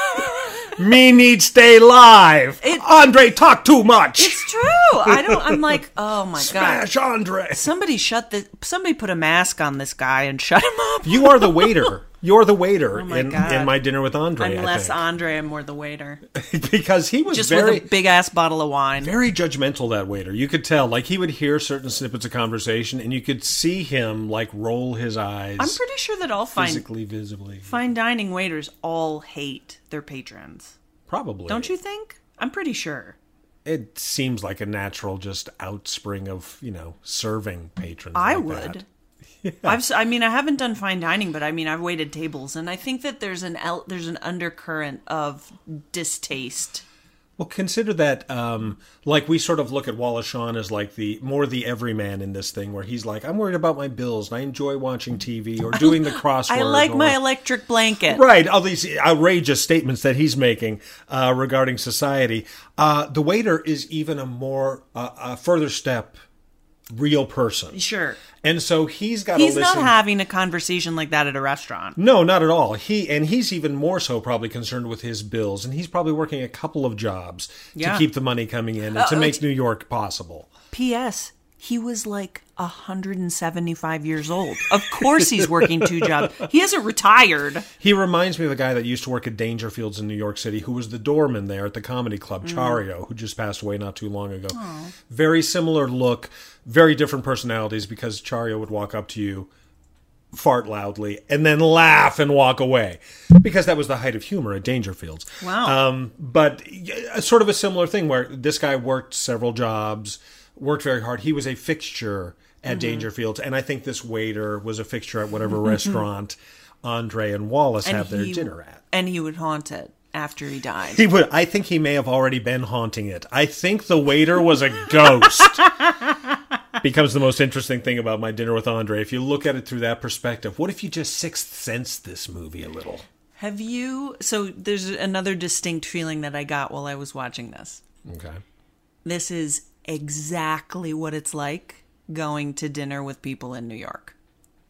Speaker 4: [laughs] Me need stay live.
Speaker 3: It-
Speaker 4: Andre talk too much.
Speaker 3: It's true. I don't I'm like, [laughs] "Oh my god.
Speaker 4: Smash Andre.
Speaker 3: Somebody shut the somebody put a mask on this guy and shut him up."
Speaker 4: You are the waiter. [laughs] You're the waiter
Speaker 3: Oh my
Speaker 4: in,
Speaker 3: God.
Speaker 4: in my dinner with Andre.
Speaker 3: I'm less. Andre and more the waiter. [laughs]
Speaker 4: because he was
Speaker 3: Just
Speaker 4: very
Speaker 3: with a big ass bottle of wine.
Speaker 4: very judgmental that waiter you could tell like he would hear certain snippets of conversation and you could see him like roll his eyes
Speaker 3: I'm pretty sure that all fine
Speaker 4: physically visibly
Speaker 3: fine dining waiters all hate their patrons.
Speaker 4: probably
Speaker 3: Don't you think? I'm pretty sure.
Speaker 4: it seems like a natural just outspring of you know serving patrons
Speaker 3: I
Speaker 4: like
Speaker 3: would.
Speaker 4: that. [laughs]
Speaker 3: I've s- I mean I haven't done fine dining, but I mean I've waited tables and I think that there's an el- there's an undercurrent of distaste.
Speaker 4: well consider that um like we sort of look at Wallace Shawn as like the more the everyman in this thing where he's like i'm worried about my bills and i enjoy watching tv or doing the crossword [laughs]
Speaker 3: I like
Speaker 4: or-
Speaker 3: my electric blanket.
Speaker 4: Right, all these outrageous statements that he's making uh, regarding society. Uh, the waiter is even a more uh, a further step, real person,
Speaker 3: Sure.
Speaker 4: and so he's got
Speaker 3: a
Speaker 4: He's
Speaker 3: not having a conversation like that at a restaurant.
Speaker 4: no, not at all. He and he's even more so probably concerned with his bills, and he's probably working a couple of jobs
Speaker 3: Yeah.
Speaker 4: to keep the money coming in and to
Speaker 3: Uh,
Speaker 4: make New York possible.
Speaker 3: P.S. he was like 175 years old. Of course he's working two jobs. He hasn't retired.
Speaker 4: He reminds me of the guy that used to work at Dangerfields in New York City, who was the doorman there at the comedy club, Chario, who just passed away not too long ago. Very similar look, very different personalities because Chario would walk up to you, fart loudly, and then laugh and walk away because that was the height of humor at Dangerfields.
Speaker 3: Wow.
Speaker 4: Um, but y- sort of a similar thing where this guy worked several jobs, worked very hard. He was a fixture at
Speaker 3: Mm-hmm.
Speaker 4: Dangerfields, and I think this waiter was a fixture at whatever [laughs] restaurant Andre and Wallace have their
Speaker 3: he-
Speaker 4: dinner at.
Speaker 3: And he would haunt it after he died.
Speaker 4: He would. I think he may have already been haunting it. I think the waiter was a ghost. [laughs] Becomes the most interesting thing about my dinner with Andre. If you look at it through that perspective, what if you just sixth sense this movie a little?
Speaker 3: Have you? So there's another distinct feeling that I got while I was watching this.
Speaker 4: Okay.
Speaker 3: This is exactly what it's like going to dinner with people in New York.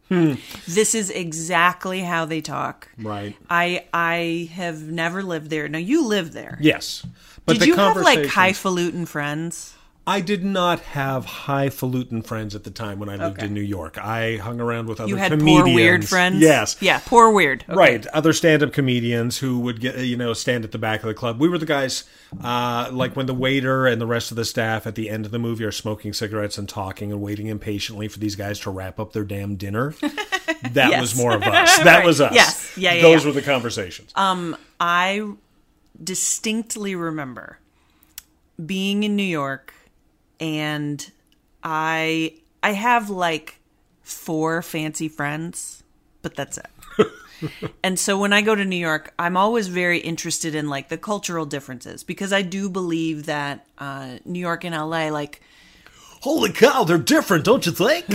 Speaker 3: Hmm. This is exactly how they talk.
Speaker 4: Right.
Speaker 3: I I have never lived there. Now you live there.
Speaker 4: Yes. But
Speaker 3: Did you have like highfalutin friends?
Speaker 4: I did not have highfalutin friends at the time when I lived
Speaker 3: Okay.
Speaker 4: in New York. I hung around with other
Speaker 3: You had
Speaker 4: comedians.
Speaker 3: poor weird friends.
Speaker 4: Yes.
Speaker 3: Yeah, poor weird. Okay.
Speaker 4: Right, other stand-up comedians who would get you know stand at the back of the club. We were the guys uh, like when the waiter and the rest of the staff at the end of the movie are smoking cigarettes and talking and waiting impatiently for these guys to wrap up their damn dinner. [laughs] That
Speaker 3: Yes.
Speaker 4: was more of [laughs] us. That was us.
Speaker 3: Yes. Yeah, yeah,
Speaker 4: Those
Speaker 3: yeah.
Speaker 4: were the conversations.
Speaker 3: I distinctly remember being in New York and I I have like four fancy friends, but that's it. [laughs] and so when I go to New York, I'm always very interested in like the cultural differences because I do believe that uh, New York and LA like
Speaker 4: Holy cow, they're different, don't you think? [laughs]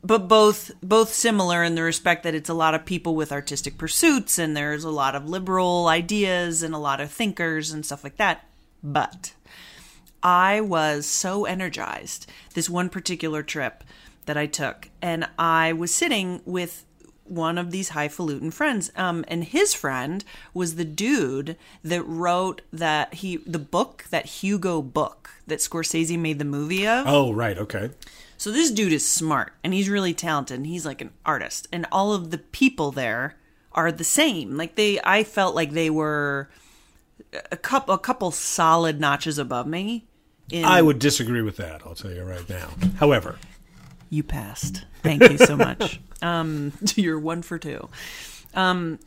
Speaker 4: [laughs]
Speaker 3: but both both similar in the respect that it's a lot of people with artistic pursuits and there's a lot of liberal ideas and a lot of thinkers and stuff like that. But I was so energized this one particular trip that I took, and I was sitting with one of these highfalutin friends, um, and his friend was the dude that wrote that he the book that Hugo book that Scorsese made the movie of.
Speaker 4: oh, right, okay.
Speaker 3: So this dude is smart and he's really talented and he's like an artist and all of the people there are the same. Like they I felt like they were a couple a couple solid notches above me. In,
Speaker 4: I would disagree with that, I'll tell you right now. However,
Speaker 3: you passed. Thank you so much. [laughs] um [laughs] you're one for two. Um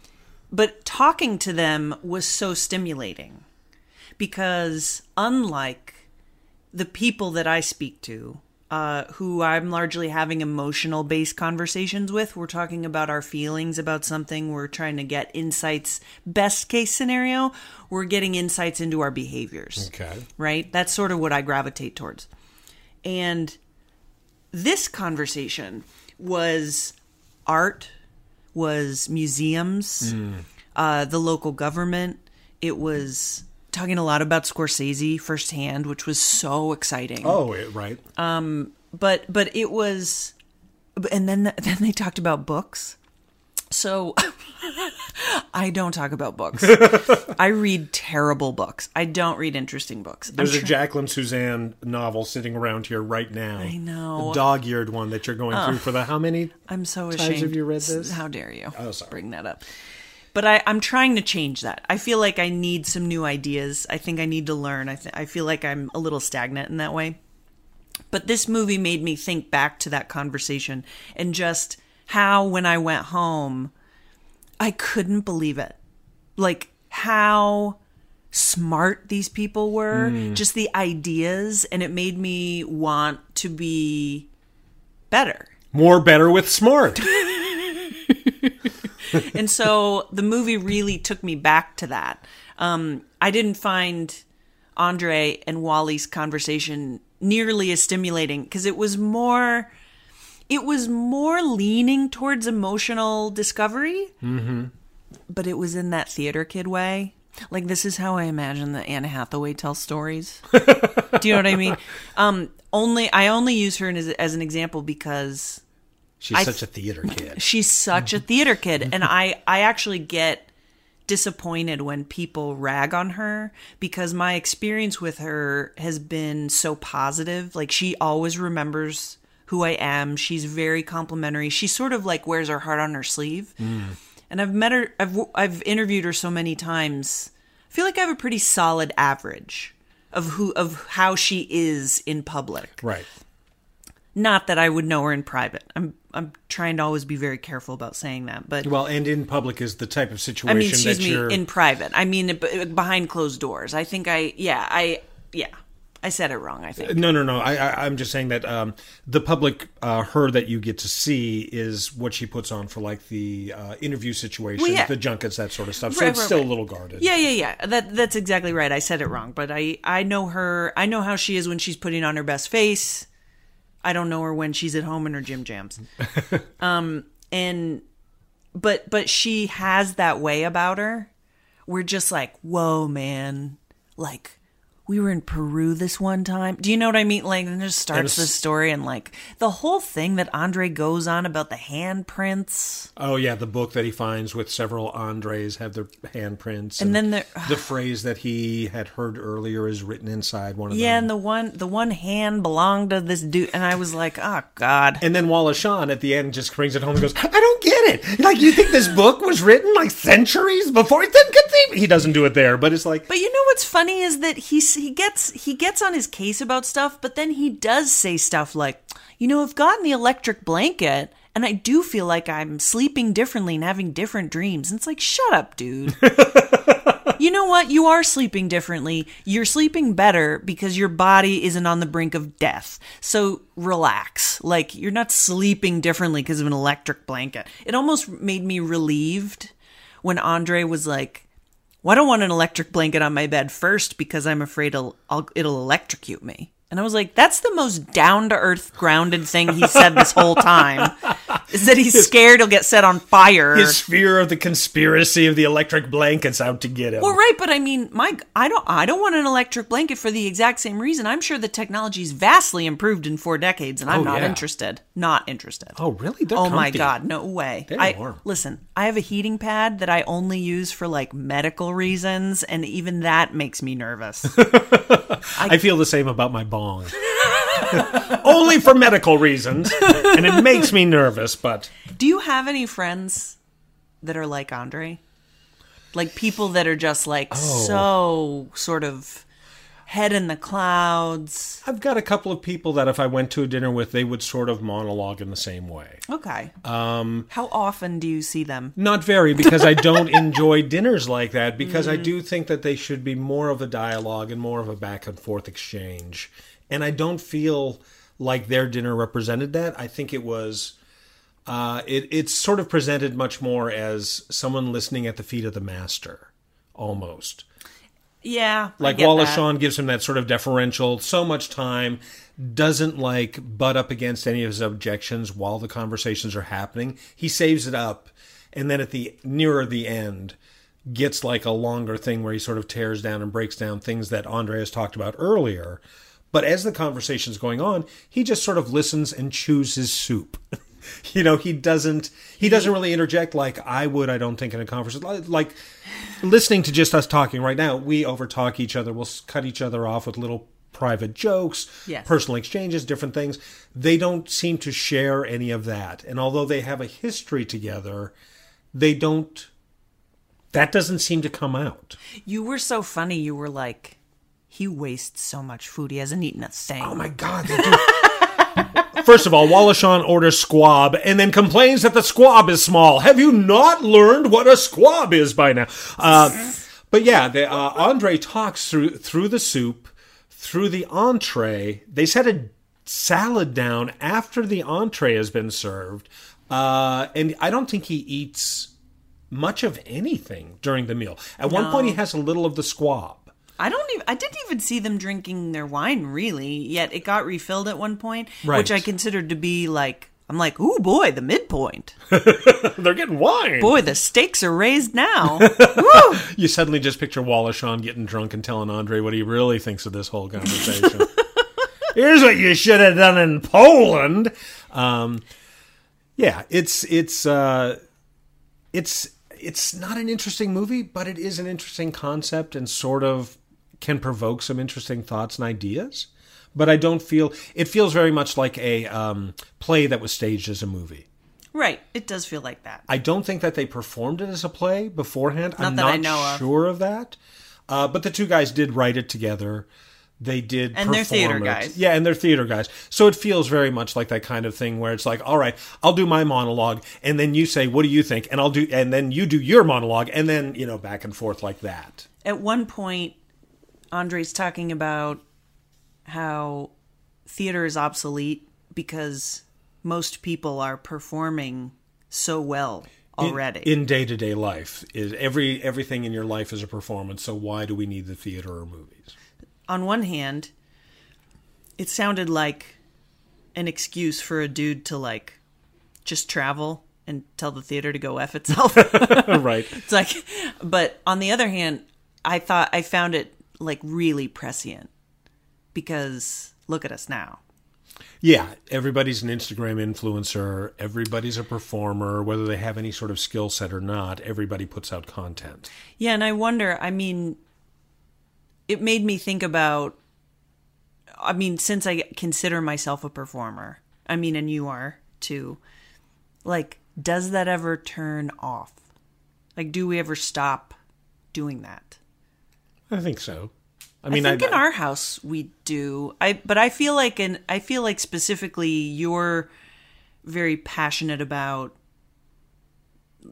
Speaker 3: but talking to them was so stimulating because unlike the people that I speak to, uh, who I'm largely having emotional based conversations with, we're talking about our feelings about something, we're trying to get insights. Best case scenario, we're getting insights into our behaviors
Speaker 4: okay.
Speaker 3: right? That's sort of what I gravitate towards. And this conversation was art, was museums, uh, the local government. It was talking a lot about Scorsese firsthand, which was so exciting
Speaker 4: Oh, it- right.
Speaker 3: Um, but but it was and then [laughs] then they talked about books so [laughs] i don't talk about books [laughs] i read terrible books i don't read interesting books I'm
Speaker 4: There's a Jacqueline Susann novel sitting around here right now. I
Speaker 3: know.
Speaker 4: The dog-eared one that you're going through for the how many?
Speaker 3: i'm so
Speaker 4: times
Speaker 3: ashamed
Speaker 4: have you read this?
Speaker 3: how dare you
Speaker 4: Oh, sorry.
Speaker 3: bring that up but I, I'm trying to change that. I feel like I need some new ideas. I think I need to learn. I, th- I feel like I'm a little stagnant in that way. But this movie made me think back to that conversation and just how, when I went home, I couldn't believe it. Like, how smart these people were, mm. just the ideas, and it made me want to be better.
Speaker 4: More better with smart. [laughs] [laughs]
Speaker 3: and so the movie really took me back to that. Um, I didn't find Andre and Wally's conversation nearly as stimulating because it was more, it was more leaning towards emotional discovery, mm-hmm. but it was in that theater kid way. Like this is how I imagine that Anna Hathaway tells stories. [laughs] Do you know what I mean? Um, only I only use her as, as an example because
Speaker 4: She's
Speaker 3: I-
Speaker 4: such a theater kid. [laughs]
Speaker 3: she's such a theater kid and i i actually get disappointed when people rag on her because my experience with her has been so positive. Like she always remembers who I am. She's very complimentary. She sort of like wears her heart on her sleeve. Mm. And I've met her I've I've interviewed her so many times. I feel like I have a pretty solid average of who of how she is in public.
Speaker 4: Right.
Speaker 3: Not that I would know her in private. I'm I'm trying to always be very careful about saying that, but
Speaker 4: Well, and in public is the type of situation.
Speaker 3: I mean, excuse
Speaker 4: that
Speaker 3: me,
Speaker 4: you're.
Speaker 3: in private. I mean, behind closed doors. I think I, yeah, I, yeah, I said it wrong. I think.
Speaker 4: no, no, no. I, I, I'm just saying that um, the public, uh, her that you get to see is what she puts on for like the uh, interview situations,
Speaker 3: Well, yeah.
Speaker 4: the junkets, that sort of stuff. So it's
Speaker 3: right,
Speaker 4: still
Speaker 3: right.
Speaker 4: a little guarded.
Speaker 3: Yeah, yeah, yeah. That that's exactly right. I said it wrong, but I I know her. I know how she is when she's putting on her best face. I don't know her when she's at home in her gym jams. um and but but she has that way about her. We're just like, "Whoa, man." Like we were in Peru this one time. Do you know what I mean? Like, and just starts
Speaker 4: it's-
Speaker 3: the story, and like the whole thing that Andre goes on about the handprints.
Speaker 4: Oh yeah, the book that he finds with several Andres have their handprints,
Speaker 3: And then there-
Speaker 4: the phrase that he had heard earlier is written inside one of
Speaker 3: Yeah,
Speaker 4: them.
Speaker 3: Yeah, and the one the one hand belonged to this dude, and I was like, oh god.
Speaker 4: And then Wallace Shawn at the end just brings it home and goes, "I don't get it. Like you think this book was written like centuries before? Then he doesn't do it there, but it's like
Speaker 3: But you know what's funny is that he he gets he gets on his case about stuff, but then he does say stuff like, you know, I've gotten the electric blanket, and I do feel like I'm sleeping differently and having different dreams. And it's like, shut up, dude. [laughs] you know what? You are sleeping differently. You're sleeping better because your body isn't on the brink of death. So relax. Like you're not sleeping differently because of an electric blanket. It almost made me relieved when Andre was like, well, I don't want an electric blanket on my bed first because I'm afraid it'll, I'll, it'll electrocute me. And I was like, that's the most down to earth, grounded thing he said this whole time. Is that he's scared he'll get set on fire.
Speaker 4: his fear of the conspiracy of the electric blankets out to get him.
Speaker 3: well, right, but I mean, my I don't I don't want an electric blanket for the exact same reason. I'm sure the technology's vastly improved in four decades, and I'm
Speaker 4: Oh,
Speaker 3: not
Speaker 4: yeah.
Speaker 3: interested. Not interested.
Speaker 4: Oh, really? They're
Speaker 3: oh my god, no way.
Speaker 4: They're
Speaker 3: I
Speaker 4: warm.
Speaker 3: listen. I have a heating pad that I only use for like medical reasons, and even that makes me nervous. [laughs]
Speaker 4: I feel the same about my bong. [laughs] Only for medical reasons, and it makes me nervous. But
Speaker 3: Do you have any friends that are like Andre? Like people that are just like oh. so sort of head in the clouds.
Speaker 4: I've got a couple of people that if I went to a dinner with, they would sort of monologue in the same way.
Speaker 3: Okay. Um how often do you see them?
Speaker 4: Not very, because I don't [laughs] enjoy dinners like that. Because I do think that they should be more of a dialogue and more of a back and forth exchange. And I don't feel like their dinner represented that. I think it was. Uh, it, it's sort of presented much more as someone listening at the feet of the master, almost.
Speaker 3: Yeah.
Speaker 4: Like Wallace
Speaker 3: that.
Speaker 4: Shawn gives him that sort of deferential, so much time, doesn't like butt up against any of his objections while the conversations are happening. He saves it up, and then at the nearer the end, gets like a longer thing where he sort of tears down and breaks down things that Andre has talked about earlier. But as the conversation's going on, he just sort of listens and chews his soup. [laughs] [laughs] you know, he doesn't he doesn't really interject like I would, I don't think, in a conversation. Like listening to just us talking right now, we overtalk each other. We'll cut each other off with little private jokes,
Speaker 3: Yes.
Speaker 4: personal exchanges, different things. They don't seem to share any of that. And although they have a history together, they don't. That doesn't seem to come out.
Speaker 3: You were so funny. You were like, he wastes so much food. He hasn't eaten a thing.
Speaker 4: Oh my god, they do. [laughs] First of all, Wallace Shawn orders squab and then complains that the squab is small. Have you not learned what a squab is by now? Uh, but yeah, the, uh, Andre talks through through the soup, through the entree. They set a salad down after the entree has been served, uh, and I don't think he eats much of anything during the meal. At one point, he has a little of the squab.
Speaker 3: I don't even. I didn't even see them drinking their wine really. Yet it got refilled at one point,
Speaker 4: Right.
Speaker 3: which I considered to be like. I'm like, ooh boy, the midpoint. [laughs]
Speaker 4: They're getting wine.
Speaker 3: Boy, the stakes are raised now. [laughs]
Speaker 4: You suddenly just picture Wallace Shawn getting drunk and telling Andre what he really thinks of this whole conversation. [laughs] Here's what you should have done in Poland. Um, yeah, it's it's uh, it's it's not an interesting movie, but it is an interesting concept and sort of can provoke some interesting thoughts and ideas. But I don't feel it feels very much like a um, play that was staged as a movie.
Speaker 3: Right. It does feel like that.
Speaker 4: I don't think that they performed it as a play beforehand.
Speaker 3: Not
Speaker 4: I'm
Speaker 3: that
Speaker 4: not
Speaker 3: I know of.
Speaker 4: sure of that. Uh, but the two guys did write it together. They did,
Speaker 3: And they're theater
Speaker 4: it.
Speaker 3: guys.
Speaker 4: Yeah, and they're theater guys. So it feels very much like that kind of thing where it's like, all right, I'll do my monologue, and then you say, "What do you think?" and I'll do, and then you do your monologue, and then you know, back and forth like that.
Speaker 3: At one point, Andre's talking about how theater is obsolete because most people are performing so well already.
Speaker 4: in day to day life. Is every everything in your life is a performance? So why do we need the theater or movies?
Speaker 3: on one hand, it sounded like an excuse for a dude to like just travel and tell the theater to go f itself. [laughs]
Speaker 4: right. [laughs]
Speaker 3: it's like, but on the other hand, I thought I found it like really prescient because look at us now.
Speaker 4: Yeah, everybody's an Instagram influencer. Everybody's a performer, whether they have any sort of skill set or not. Everybody puts out content.
Speaker 3: Yeah, and I wonder, I mean, it made me think about I mean, since I consider myself a performer, I mean, and you are too, like, does that ever turn off? Like, do we ever stop doing that?
Speaker 4: I think so. I mean, I,
Speaker 3: think in our house we do. I but I feel like and I feel like specifically you're very passionate about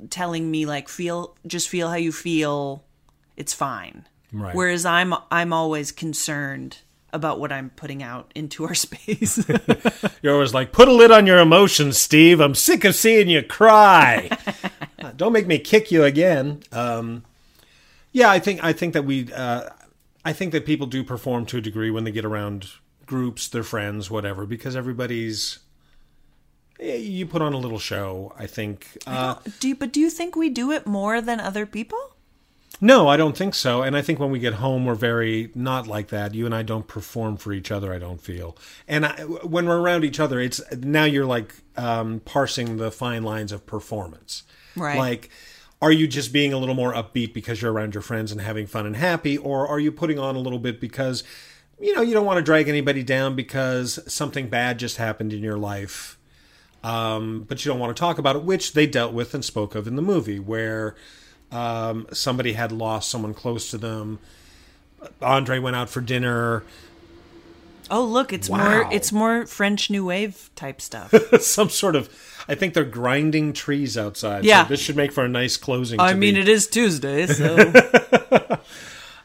Speaker 3: telling me like feel just feel how you feel. It's fine.
Speaker 4: Right.
Speaker 3: Whereas I'm I'm always concerned about what I'm putting out into our [laughs] space. [laughs]
Speaker 4: You're always like, put a lid on your emotions, Steve. I'm sick of seeing you cry. [laughs] Uh, Don't make me kick you again. Um, yeah, I think I think that we uh, I think that people do perform to a degree when they get around groups, their friends, whatever, because everybody's. eh, You put on a little show. I think. Uh,
Speaker 3: do you, but do you think we do it more than other people?
Speaker 4: No, I don't think so. And I think when we get home, we're very not like that. You and I don't perform for each other. I don't feel. And I, when we're around each other, it's now you're like um, parsing the fine lines of performance.
Speaker 3: Right.
Speaker 4: Like, are you just being a little more upbeat because you're around your friends and having fun and happy, or are you putting on a little bit because you know you don't want to drag anybody down because something bad just happened in your life? um, but you don't want to talk about it, which they dealt with and spoke of in the movie, where um, somebody had lost someone close to them. Andre went out for dinner.
Speaker 3: Oh, look, it's
Speaker 4: Wow.
Speaker 3: more it's more French New Wave type stuff. [laughs]
Speaker 4: Some sort of, I think they're grinding trees outside.
Speaker 3: Yeah.
Speaker 4: so this should make for a nice closing.
Speaker 3: I mean,
Speaker 4: the-
Speaker 3: it is Tuesday, [laughs] so.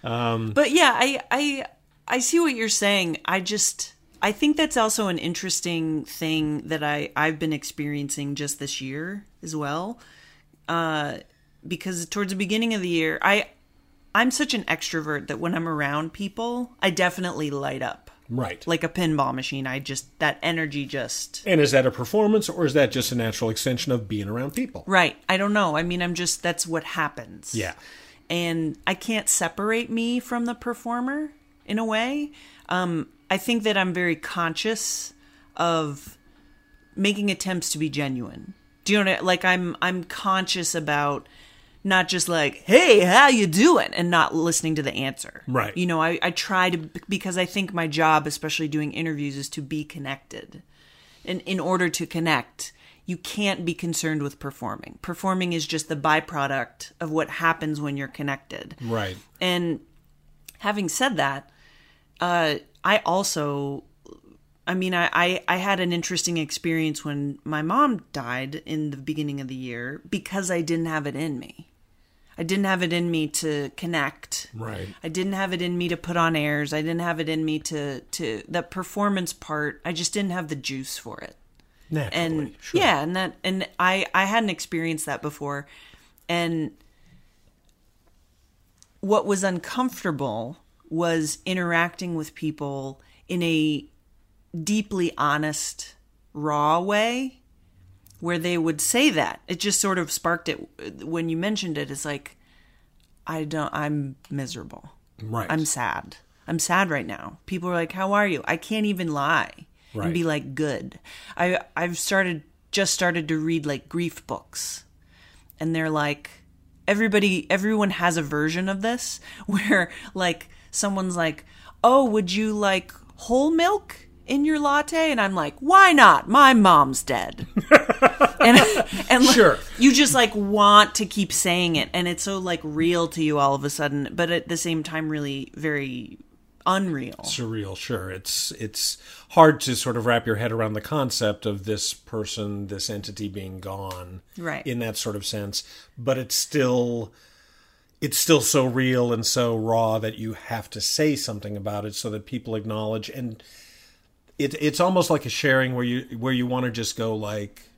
Speaker 4: Um,
Speaker 3: but yeah, I, I, I see what you're saying. I just, I think that's also an interesting thing that I, I've been experiencing just this year as well. Uh, because towards the beginning of the year, I, I'm such an extrovert that when I'm around people, I definitely light up
Speaker 4: right.
Speaker 3: like a pinball machine. I just that energy just
Speaker 4: and is that a performance or is that just a natural extension of being around people?
Speaker 3: right. I don't know. I mean, I'm just that's what happens.
Speaker 4: Yeah.
Speaker 3: and I can't separate me from the performer in a way. Um, I think that I'm very conscious of making attempts to be genuine. Do you know what I, like I'm I'm conscious about not just like, "Hey, how you doing?" and not listening to the answer.
Speaker 4: Right.
Speaker 3: You know, I I try to because I think my job, especially doing interviews is to be connected. And in order to connect, you can't be concerned with performing. Performing is just the byproduct of what happens when you're connected.
Speaker 4: Right.
Speaker 3: And having said that, uh, I also, I mean, I, I, I had an interesting experience when my mom died in the beginning of the year because I didn't have it in me. I didn't have it in me to connect.
Speaker 4: Right.
Speaker 3: I didn't have it in me to put on airs. I didn't have it in me to to the performance part. I just didn't have the juice for it
Speaker 4: Naturally.
Speaker 3: and
Speaker 4: sure.
Speaker 3: yeah and that and i i hadn't experienced that before and what was uncomfortable was interacting with people in a deeply honest raw way where they would say that. It just sort of sparked it. When you mentioned it it's like i don't i'm miserable.
Speaker 4: Right.
Speaker 3: i'm sad. I'm sad right now. People are like how are you? I can't even lie
Speaker 4: Right.
Speaker 3: and be like good. I i've started just started to read like grief books. And they're like everybody everyone has a version of this [laughs] where like someone's like, "Oh, would you like whole milk in your latte?" And I'm like, "Why not? My mom's dead." [laughs] and and like,
Speaker 4: Sure.
Speaker 3: you just like want to keep saying it and it's so like real to you all of a sudden, but at the same time really very unreal.
Speaker 4: surreal sure it's it's hard to sort of wrap your head around the concept of this person this entity being gone
Speaker 3: Right.
Speaker 4: in that sort of sense but it's still it's still so real and so raw that you have to say something about it so that people acknowledge and it, it's almost like a sharing where you where you want to just go like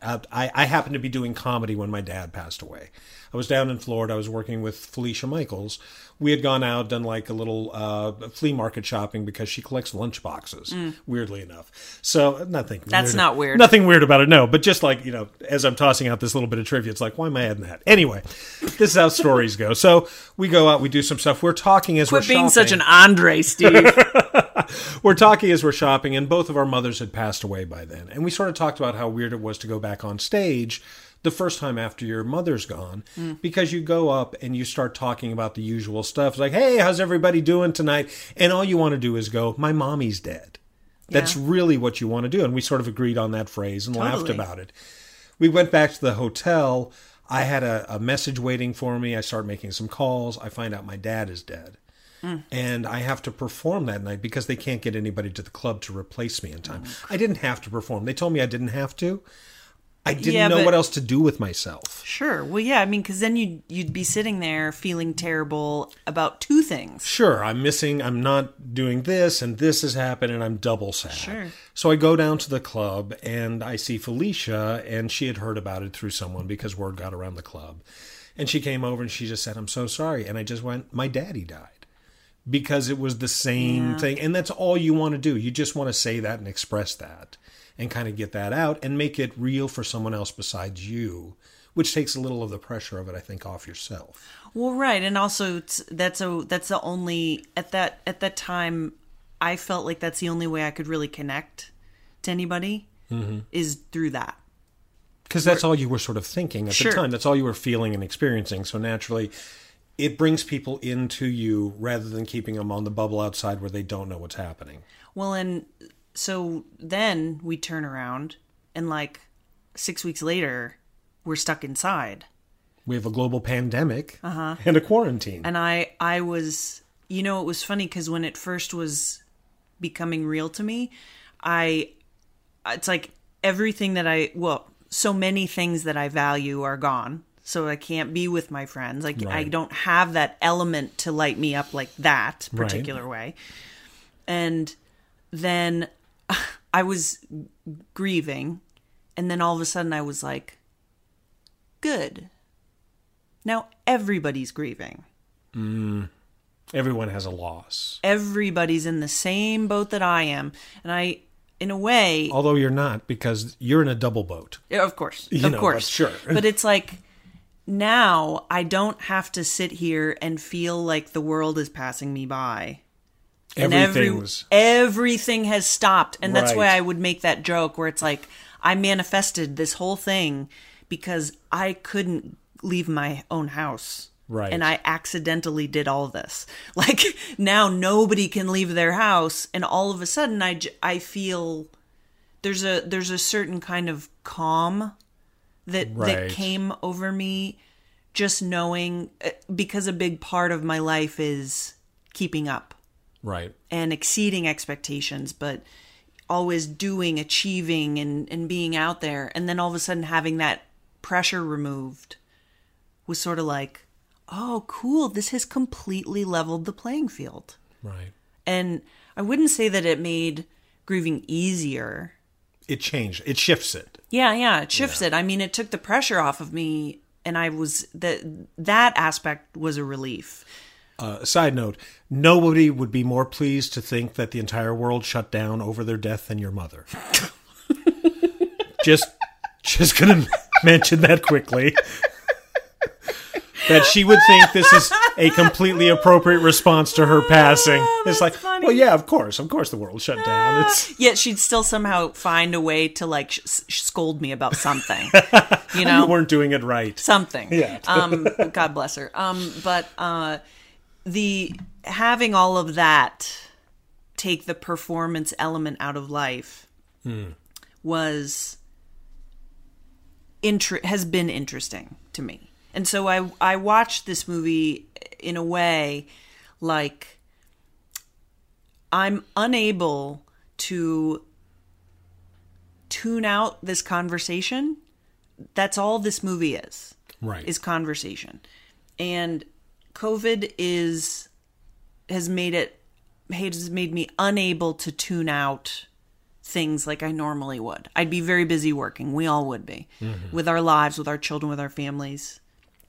Speaker 4: I, I happened to be doing comedy when my dad passed away. I was down in Florida. I was working with Felicia Michaels. We had gone out, done like a little uh, flea market shopping because she collects lunch boxes, weirdly enough. So nothing.
Speaker 3: Mm. That's not weird.
Speaker 4: Nothing weird about it. No, but just like you know, as I'm tossing out this little bit of trivia, it's like, why am I adding that? Anyway, this is how stories go. So we go out, we do some stuff. We're talking as
Speaker 3: Quit
Speaker 4: we're
Speaker 3: being
Speaker 4: shopping
Speaker 3: such an Andre, Steve. [laughs] [laughs]
Speaker 4: we're talking as we're shopping, and both of our mothers had passed away by then. And we sort of talked about how weird it was to go back on stage the first time after your mother's gone mm. because you go up and you start talking about the usual stuff like, hey, how's everybody doing tonight? And all you want to do is go, my mommy's dead. That's really what you want to do. And we sort of agreed on that phrase and laughed about it. We went back to the hotel. I had a, a message waiting for me. I start making some calls. I find out my dad is dead. And I have to perform that night because they can't get anybody to the club to replace me in time. I didn't have to perform. They told me I didn't have to. I didn't
Speaker 3: Yeah,
Speaker 4: know
Speaker 3: but-
Speaker 4: what else to do with myself.
Speaker 3: sure. Well, yeah, I mean, because then you'd, you'd be sitting there feeling terrible about two things.
Speaker 4: Sure, I'm missing, I'm not doing this, and this has happened, and I'm double sad.
Speaker 3: Sure.
Speaker 4: So I go down to the club and I see Felicia, and she had heard about it through someone because word got around the club. And she came over and she just said, I'm so sorry. And I just went, My daddy died. Because it was the same
Speaker 3: Yeah.
Speaker 4: thing. And that's all you want to do. You just want to say that and express that and kind of get that out and make it real for someone else besides you, which takes a little of the pressure of it, I think, off yourself.
Speaker 3: Well, right, and also it's, that's a that's the only at that at that time I felt like that's the only way I could really connect to anybody
Speaker 4: Mm-hmm.
Speaker 3: is through that.
Speaker 4: because that's all you were sort of thinking at
Speaker 3: Sure.
Speaker 4: the time. That's all you were feeling and experiencing. So naturally, it brings people into you rather than keeping them on the bubble outside where they don't know what's happening.
Speaker 3: Well, and so then we turn around and like six weeks later, we're stuck inside.
Speaker 4: We have a global pandemic uh-huh. and a quarantine.
Speaker 3: And I, I was, you know, it was funny because when it first was becoming real to me, I, it's like everything that I, well, so many things that I value are gone. So I can't be with my friends. Like I don't have that element to light me up like that
Speaker 4: Right.
Speaker 3: particular way. And then [laughs] I was grieving, and then all of a sudden I was like, good. Now everybody's grieving. Mm.
Speaker 4: Everyone has a loss.
Speaker 3: Everybody's in the same boat that I am. And I, in a way,
Speaker 4: Although you're not, because you're in a double boat.
Speaker 3: Yeah, of course,
Speaker 4: You
Speaker 3: of
Speaker 4: know,
Speaker 3: course,
Speaker 4: sure.
Speaker 3: But it's like now I don't have to sit here and feel like the world is passing me by. And every- everything has stopped, and that's why I would make that joke where it's like I manifested this whole thing because I couldn't leave my own house.
Speaker 4: Right.
Speaker 3: And I accidentally did all this. [laughs] Like now nobody can leave their house and all of a sudden I I feel there's a there's a certain kind of calm that
Speaker 4: Right.
Speaker 3: that came over me just knowing uh, because a big part of my life is keeping up
Speaker 4: right.
Speaker 3: and exceeding expectations but always doing achieving and and being out there and then all of a sudden having that pressure removed was sort of like oh cool this has completely leveled the playing field
Speaker 4: Right.
Speaker 3: and i wouldn't say that it made grieving easier
Speaker 4: It changed. It shifts it.
Speaker 3: Yeah yeah it shifts it i mean it took the pressure off of me and i was that that aspect was a relief
Speaker 4: Uh, side note: Nobody would be more pleased to think that the entire world shut down over their death than your mother. [laughs] just, just gonna [laughs] mention that quickly. That she would think this is a completely appropriate response to her passing. it's like,
Speaker 3: funny.
Speaker 4: well, yeah, of course, of course, the world shut down. It's
Speaker 3: Yet she'd still somehow find a way to like sh- sh- scold me about something. You [laughs]
Speaker 4: you
Speaker 3: know,
Speaker 4: weren't doing it right.
Speaker 3: something.
Speaker 4: Yeah. [laughs]
Speaker 3: um, God bless her. Um, but uh, the having all of that take the performance element out of life was inter- has been interesting to me. And so I I watched this movie in a way like I'm unable to tune out this conversation. That's all this movie is
Speaker 4: Right.
Speaker 3: is conversation. And COVID is has made it has made me unable to tune out things like I normally would. I'd be very busy working. We all would be mm-hmm. with our lives, with our children, with our families.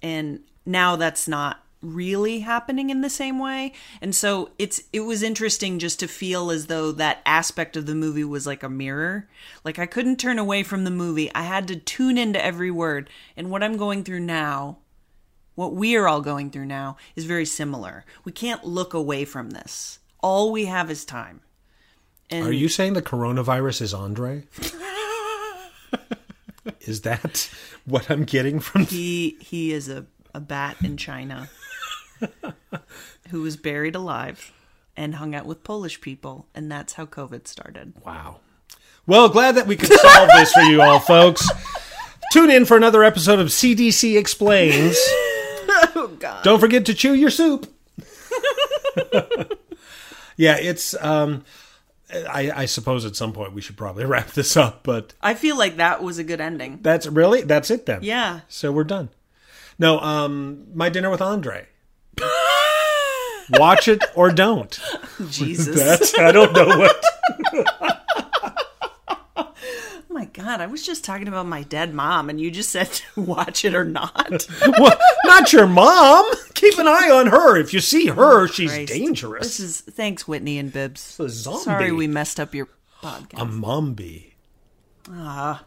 Speaker 3: And now that's not really happening in the same way. And so it's it was interesting just to feel as though that aspect of the movie was like a mirror. Like I couldn't turn away from the movie. I had to tune into every word. And what I'm going through now, what we are all going through now is very similar. We can't look away from this. All we have is time. And
Speaker 4: Are you saying the coronavirus is Andre? [laughs] is that what I'm getting from?
Speaker 3: he he is a, a bat in China who was buried alive and hung out with Polish people, and that's how COVID started.
Speaker 4: Wow. Well, glad that we could solve this for you all, folks. Tune in for another episode of CDC Explains. [laughs]
Speaker 3: Oh God.
Speaker 4: Don't forget to chew your soup. [laughs] yeah, it's. um I, I suppose at some point we should probably [laughs] wrap this up, but
Speaker 3: I feel like that was a good ending.
Speaker 4: that's really that's it then.
Speaker 3: Yeah.
Speaker 4: So we're done. No, um, my dinner with Andre. [laughs] Watch it or don't.
Speaker 3: Jesus. [laughs]
Speaker 4: That's I don't know what.
Speaker 3: Oh my God. I was just talking about my dead mom, and you just said [laughs] to watch it or not. [laughs]
Speaker 4: Well, not your mom. Keep an eye on her. If you see her, she's
Speaker 3: Christ.
Speaker 4: dangerous.
Speaker 3: This is thanks, Whitney and Bibbs.
Speaker 4: a zombie.
Speaker 3: Sorry we messed up your podcast.
Speaker 4: a mombi.
Speaker 3: Ah.